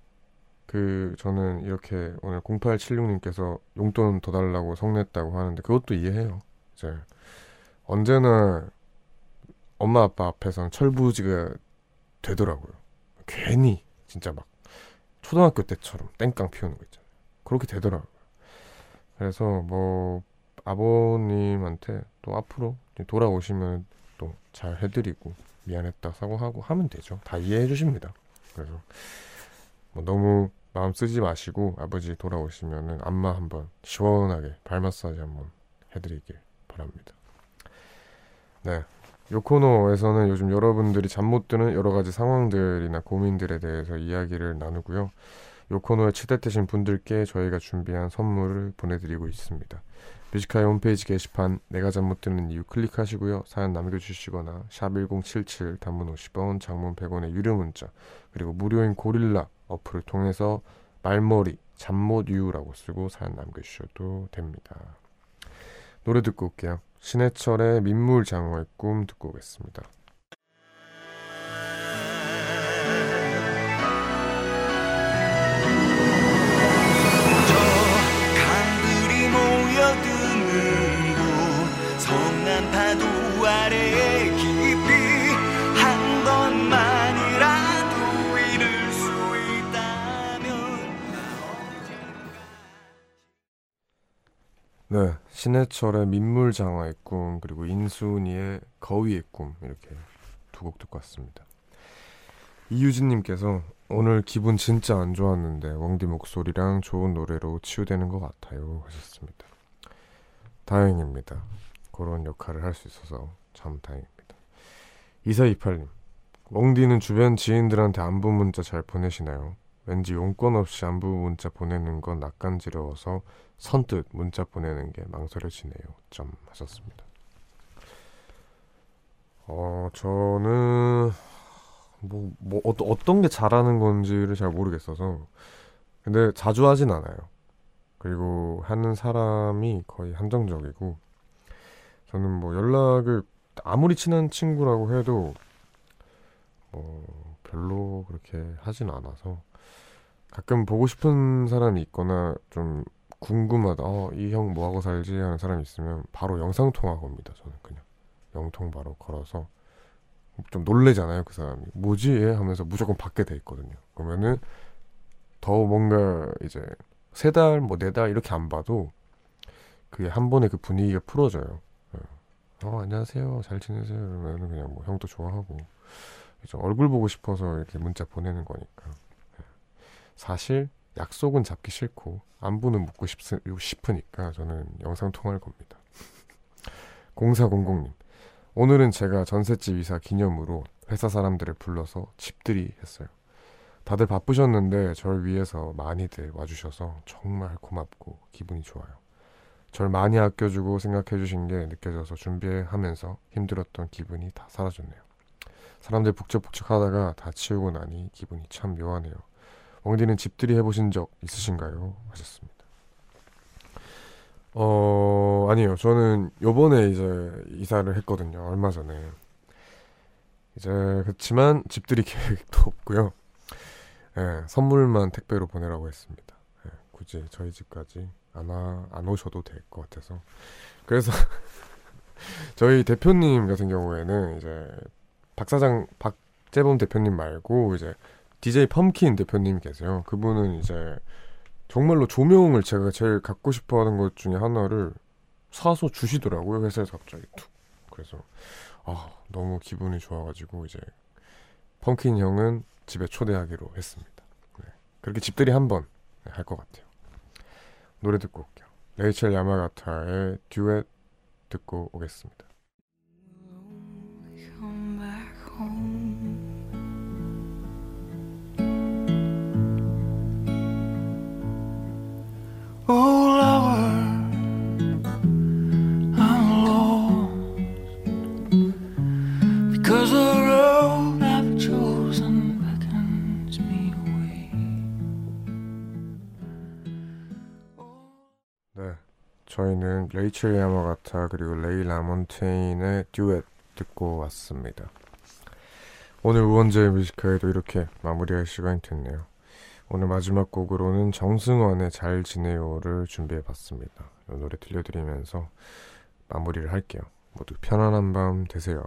그 저는 이렇게 오늘 0876님께서 용돈 더 달라고 성냈다고 하는데 그것도 이해해요. 이제 언제나 엄마 아빠 앞에서는 철부지가 되더라고요. 괜히 진짜 막 초등학교 때처럼 땡깡 피우는 거 있잖아요. 그렇게 되더라고요. 그래서 뭐 아버님한테 또 앞으로 돌아오시면 또 잘 해드리고 미안했다 사과하고 하면 되죠. 다 이해해 주십니다. 그래서 뭐 너무 마음 쓰지 마시고 아버지 돌아오시면은 안마 한번 시원하게 발 마사지 한번 해드리길 바랍니다. 네. 요 코너에서는 요즘 여러분들이 잠 못 드는 여러 가지 상황들이나 고민들에 대해서 이야기를 나누고요. 요 코너에 치대되신 분들께 저희가 준비한 선물을 보내드리고 있습니다. Music High 홈페이지 게시판 내가 잠 못 드는 이유 클릭하시고요. 사연 남겨주시거나 샵 1077 단문 50원 장문 100원의 유료 문자 그리고 무료인 고릴라 어플을 통해서 말머리 잠못 이유라고 쓰고 사연 남겨주셔도 됩니다. 노래 듣고 올게요. 신해철의 민물장어의 꿈 듣고 오겠습니다. 네, 신해철의 민물장어의 꿈 그리고 인순이의 거위의 꿈 이렇게 두 곡 듣고 왔습니다. 이유진님께서 오늘 기분 진짜 안 좋았는데 웡디 목소리랑 좋은 노래로 치유되는 것 같아요 하셨습니다. 다행입니다. 그런 역할을 할 수 있어서 참 다행입니다. 2428님 웡디는 주변 지인들한테 안부 문자 잘 보내시나요? 왠지 용건 없이 안부 문자 보내는 건 낯간지러워서 선뜻 문자 보내는 게 망설여지네요. 점 하셨습니다. 어, 저는 뭐, 뭐 어, 어떤 게 잘하는 건지를 잘 모르겠어서 근데 자주 하진 않아요. 그리고 하는 사람이 거의 한정적이고 저는 뭐 연락을 아무리 친한 친구라고 해도 뭐 별로 그렇게 하진 않아서 가끔 보고 싶은 사람이 있거나 좀 궁금하다. 어, 이 형 뭐하고 살지 하는 사람이 있으면 바로 영상 통화 겁니다. 저는 그냥 영통 바로 걸어서 좀 놀래잖아요. 그 사람이 뭐지 얘 하면서 무조건 받게 돼 있거든요. 그러면은 더 뭔가 이제 세 달 뭐 네 달 이렇게 안 봐도 그게 한 번에 그 분위기가 풀어져요. 예. 어 안녕하세요 잘 지내세요 그러면은 그냥 뭐 형도 좋아하고 얼굴 보고 싶어서 이렇게 문자 보내는 거니까 예. 사실 약속은 잡기 싫고 안부는 묻고 싶, 싶으니까 저는 영상 통화를 겁니다. 0400님 오늘은 제가 전셋집 이사 기념으로 회사 사람들을 불러서 집들이 했어요. 다들 바쁘셨는데 절 위해서 많이들 와주셔서 정말 고맙고 기분이 좋아요. 절 많이 아껴주고 생각해주신 게 느껴져서 준비하면서 힘들었던 기분이 다 사라졌네요. 사람들 북적북적 하다가 다 치우고 나니 기분이 참 묘하네요. 웡디는 집들이 해보신 적 있으신가요? 하셨습니다. 어, 아니요. 저는 요번에 이제 이사를 했거든요. 얼마 전에. 이제, 그렇지만 집들이 계획도 없고요. 예, 선물만 택배로 보내라고 했습니다. 예, 굳이 저희 집까지 안, 와, 안 오셔도 될 것 같아서. 그래서, 저희 대표님 같은 경우에는 이제, 박 사장, 박재범 대표님 말고 이제, DJ 펌킨 대표님 계세요. 그분은 이제, 정말로 조명을 제가 제일 갖고 싶어 하는 것 중에 하나를 사서 주시더라고요. 회사에서 갑자기 툭. 그래서, 아, 너무 기분이 좋아가지고, 이제, 펌킨 형은 집에 초대하기로 했습니다. 네. 그렇게 집들이 한번할것 같아요. 노래 듣고 올게요. 레이첼 야마가타의 듀엣 듣고 오겠습니다. 저희는 레이첼 야마가타 그리고 레이 라몬테인의 듀엣 듣고 왔습니다. 오늘 우원재 뮤지컬도 이렇게 마무리할 시간이 됐네요. 오늘 마지막 곡으로는 정승환의 잘 지내요를 준비해 봤습니다. 이 노래 들려드리면서 마무리를 할게요. 모두 편안한 밤 되세요.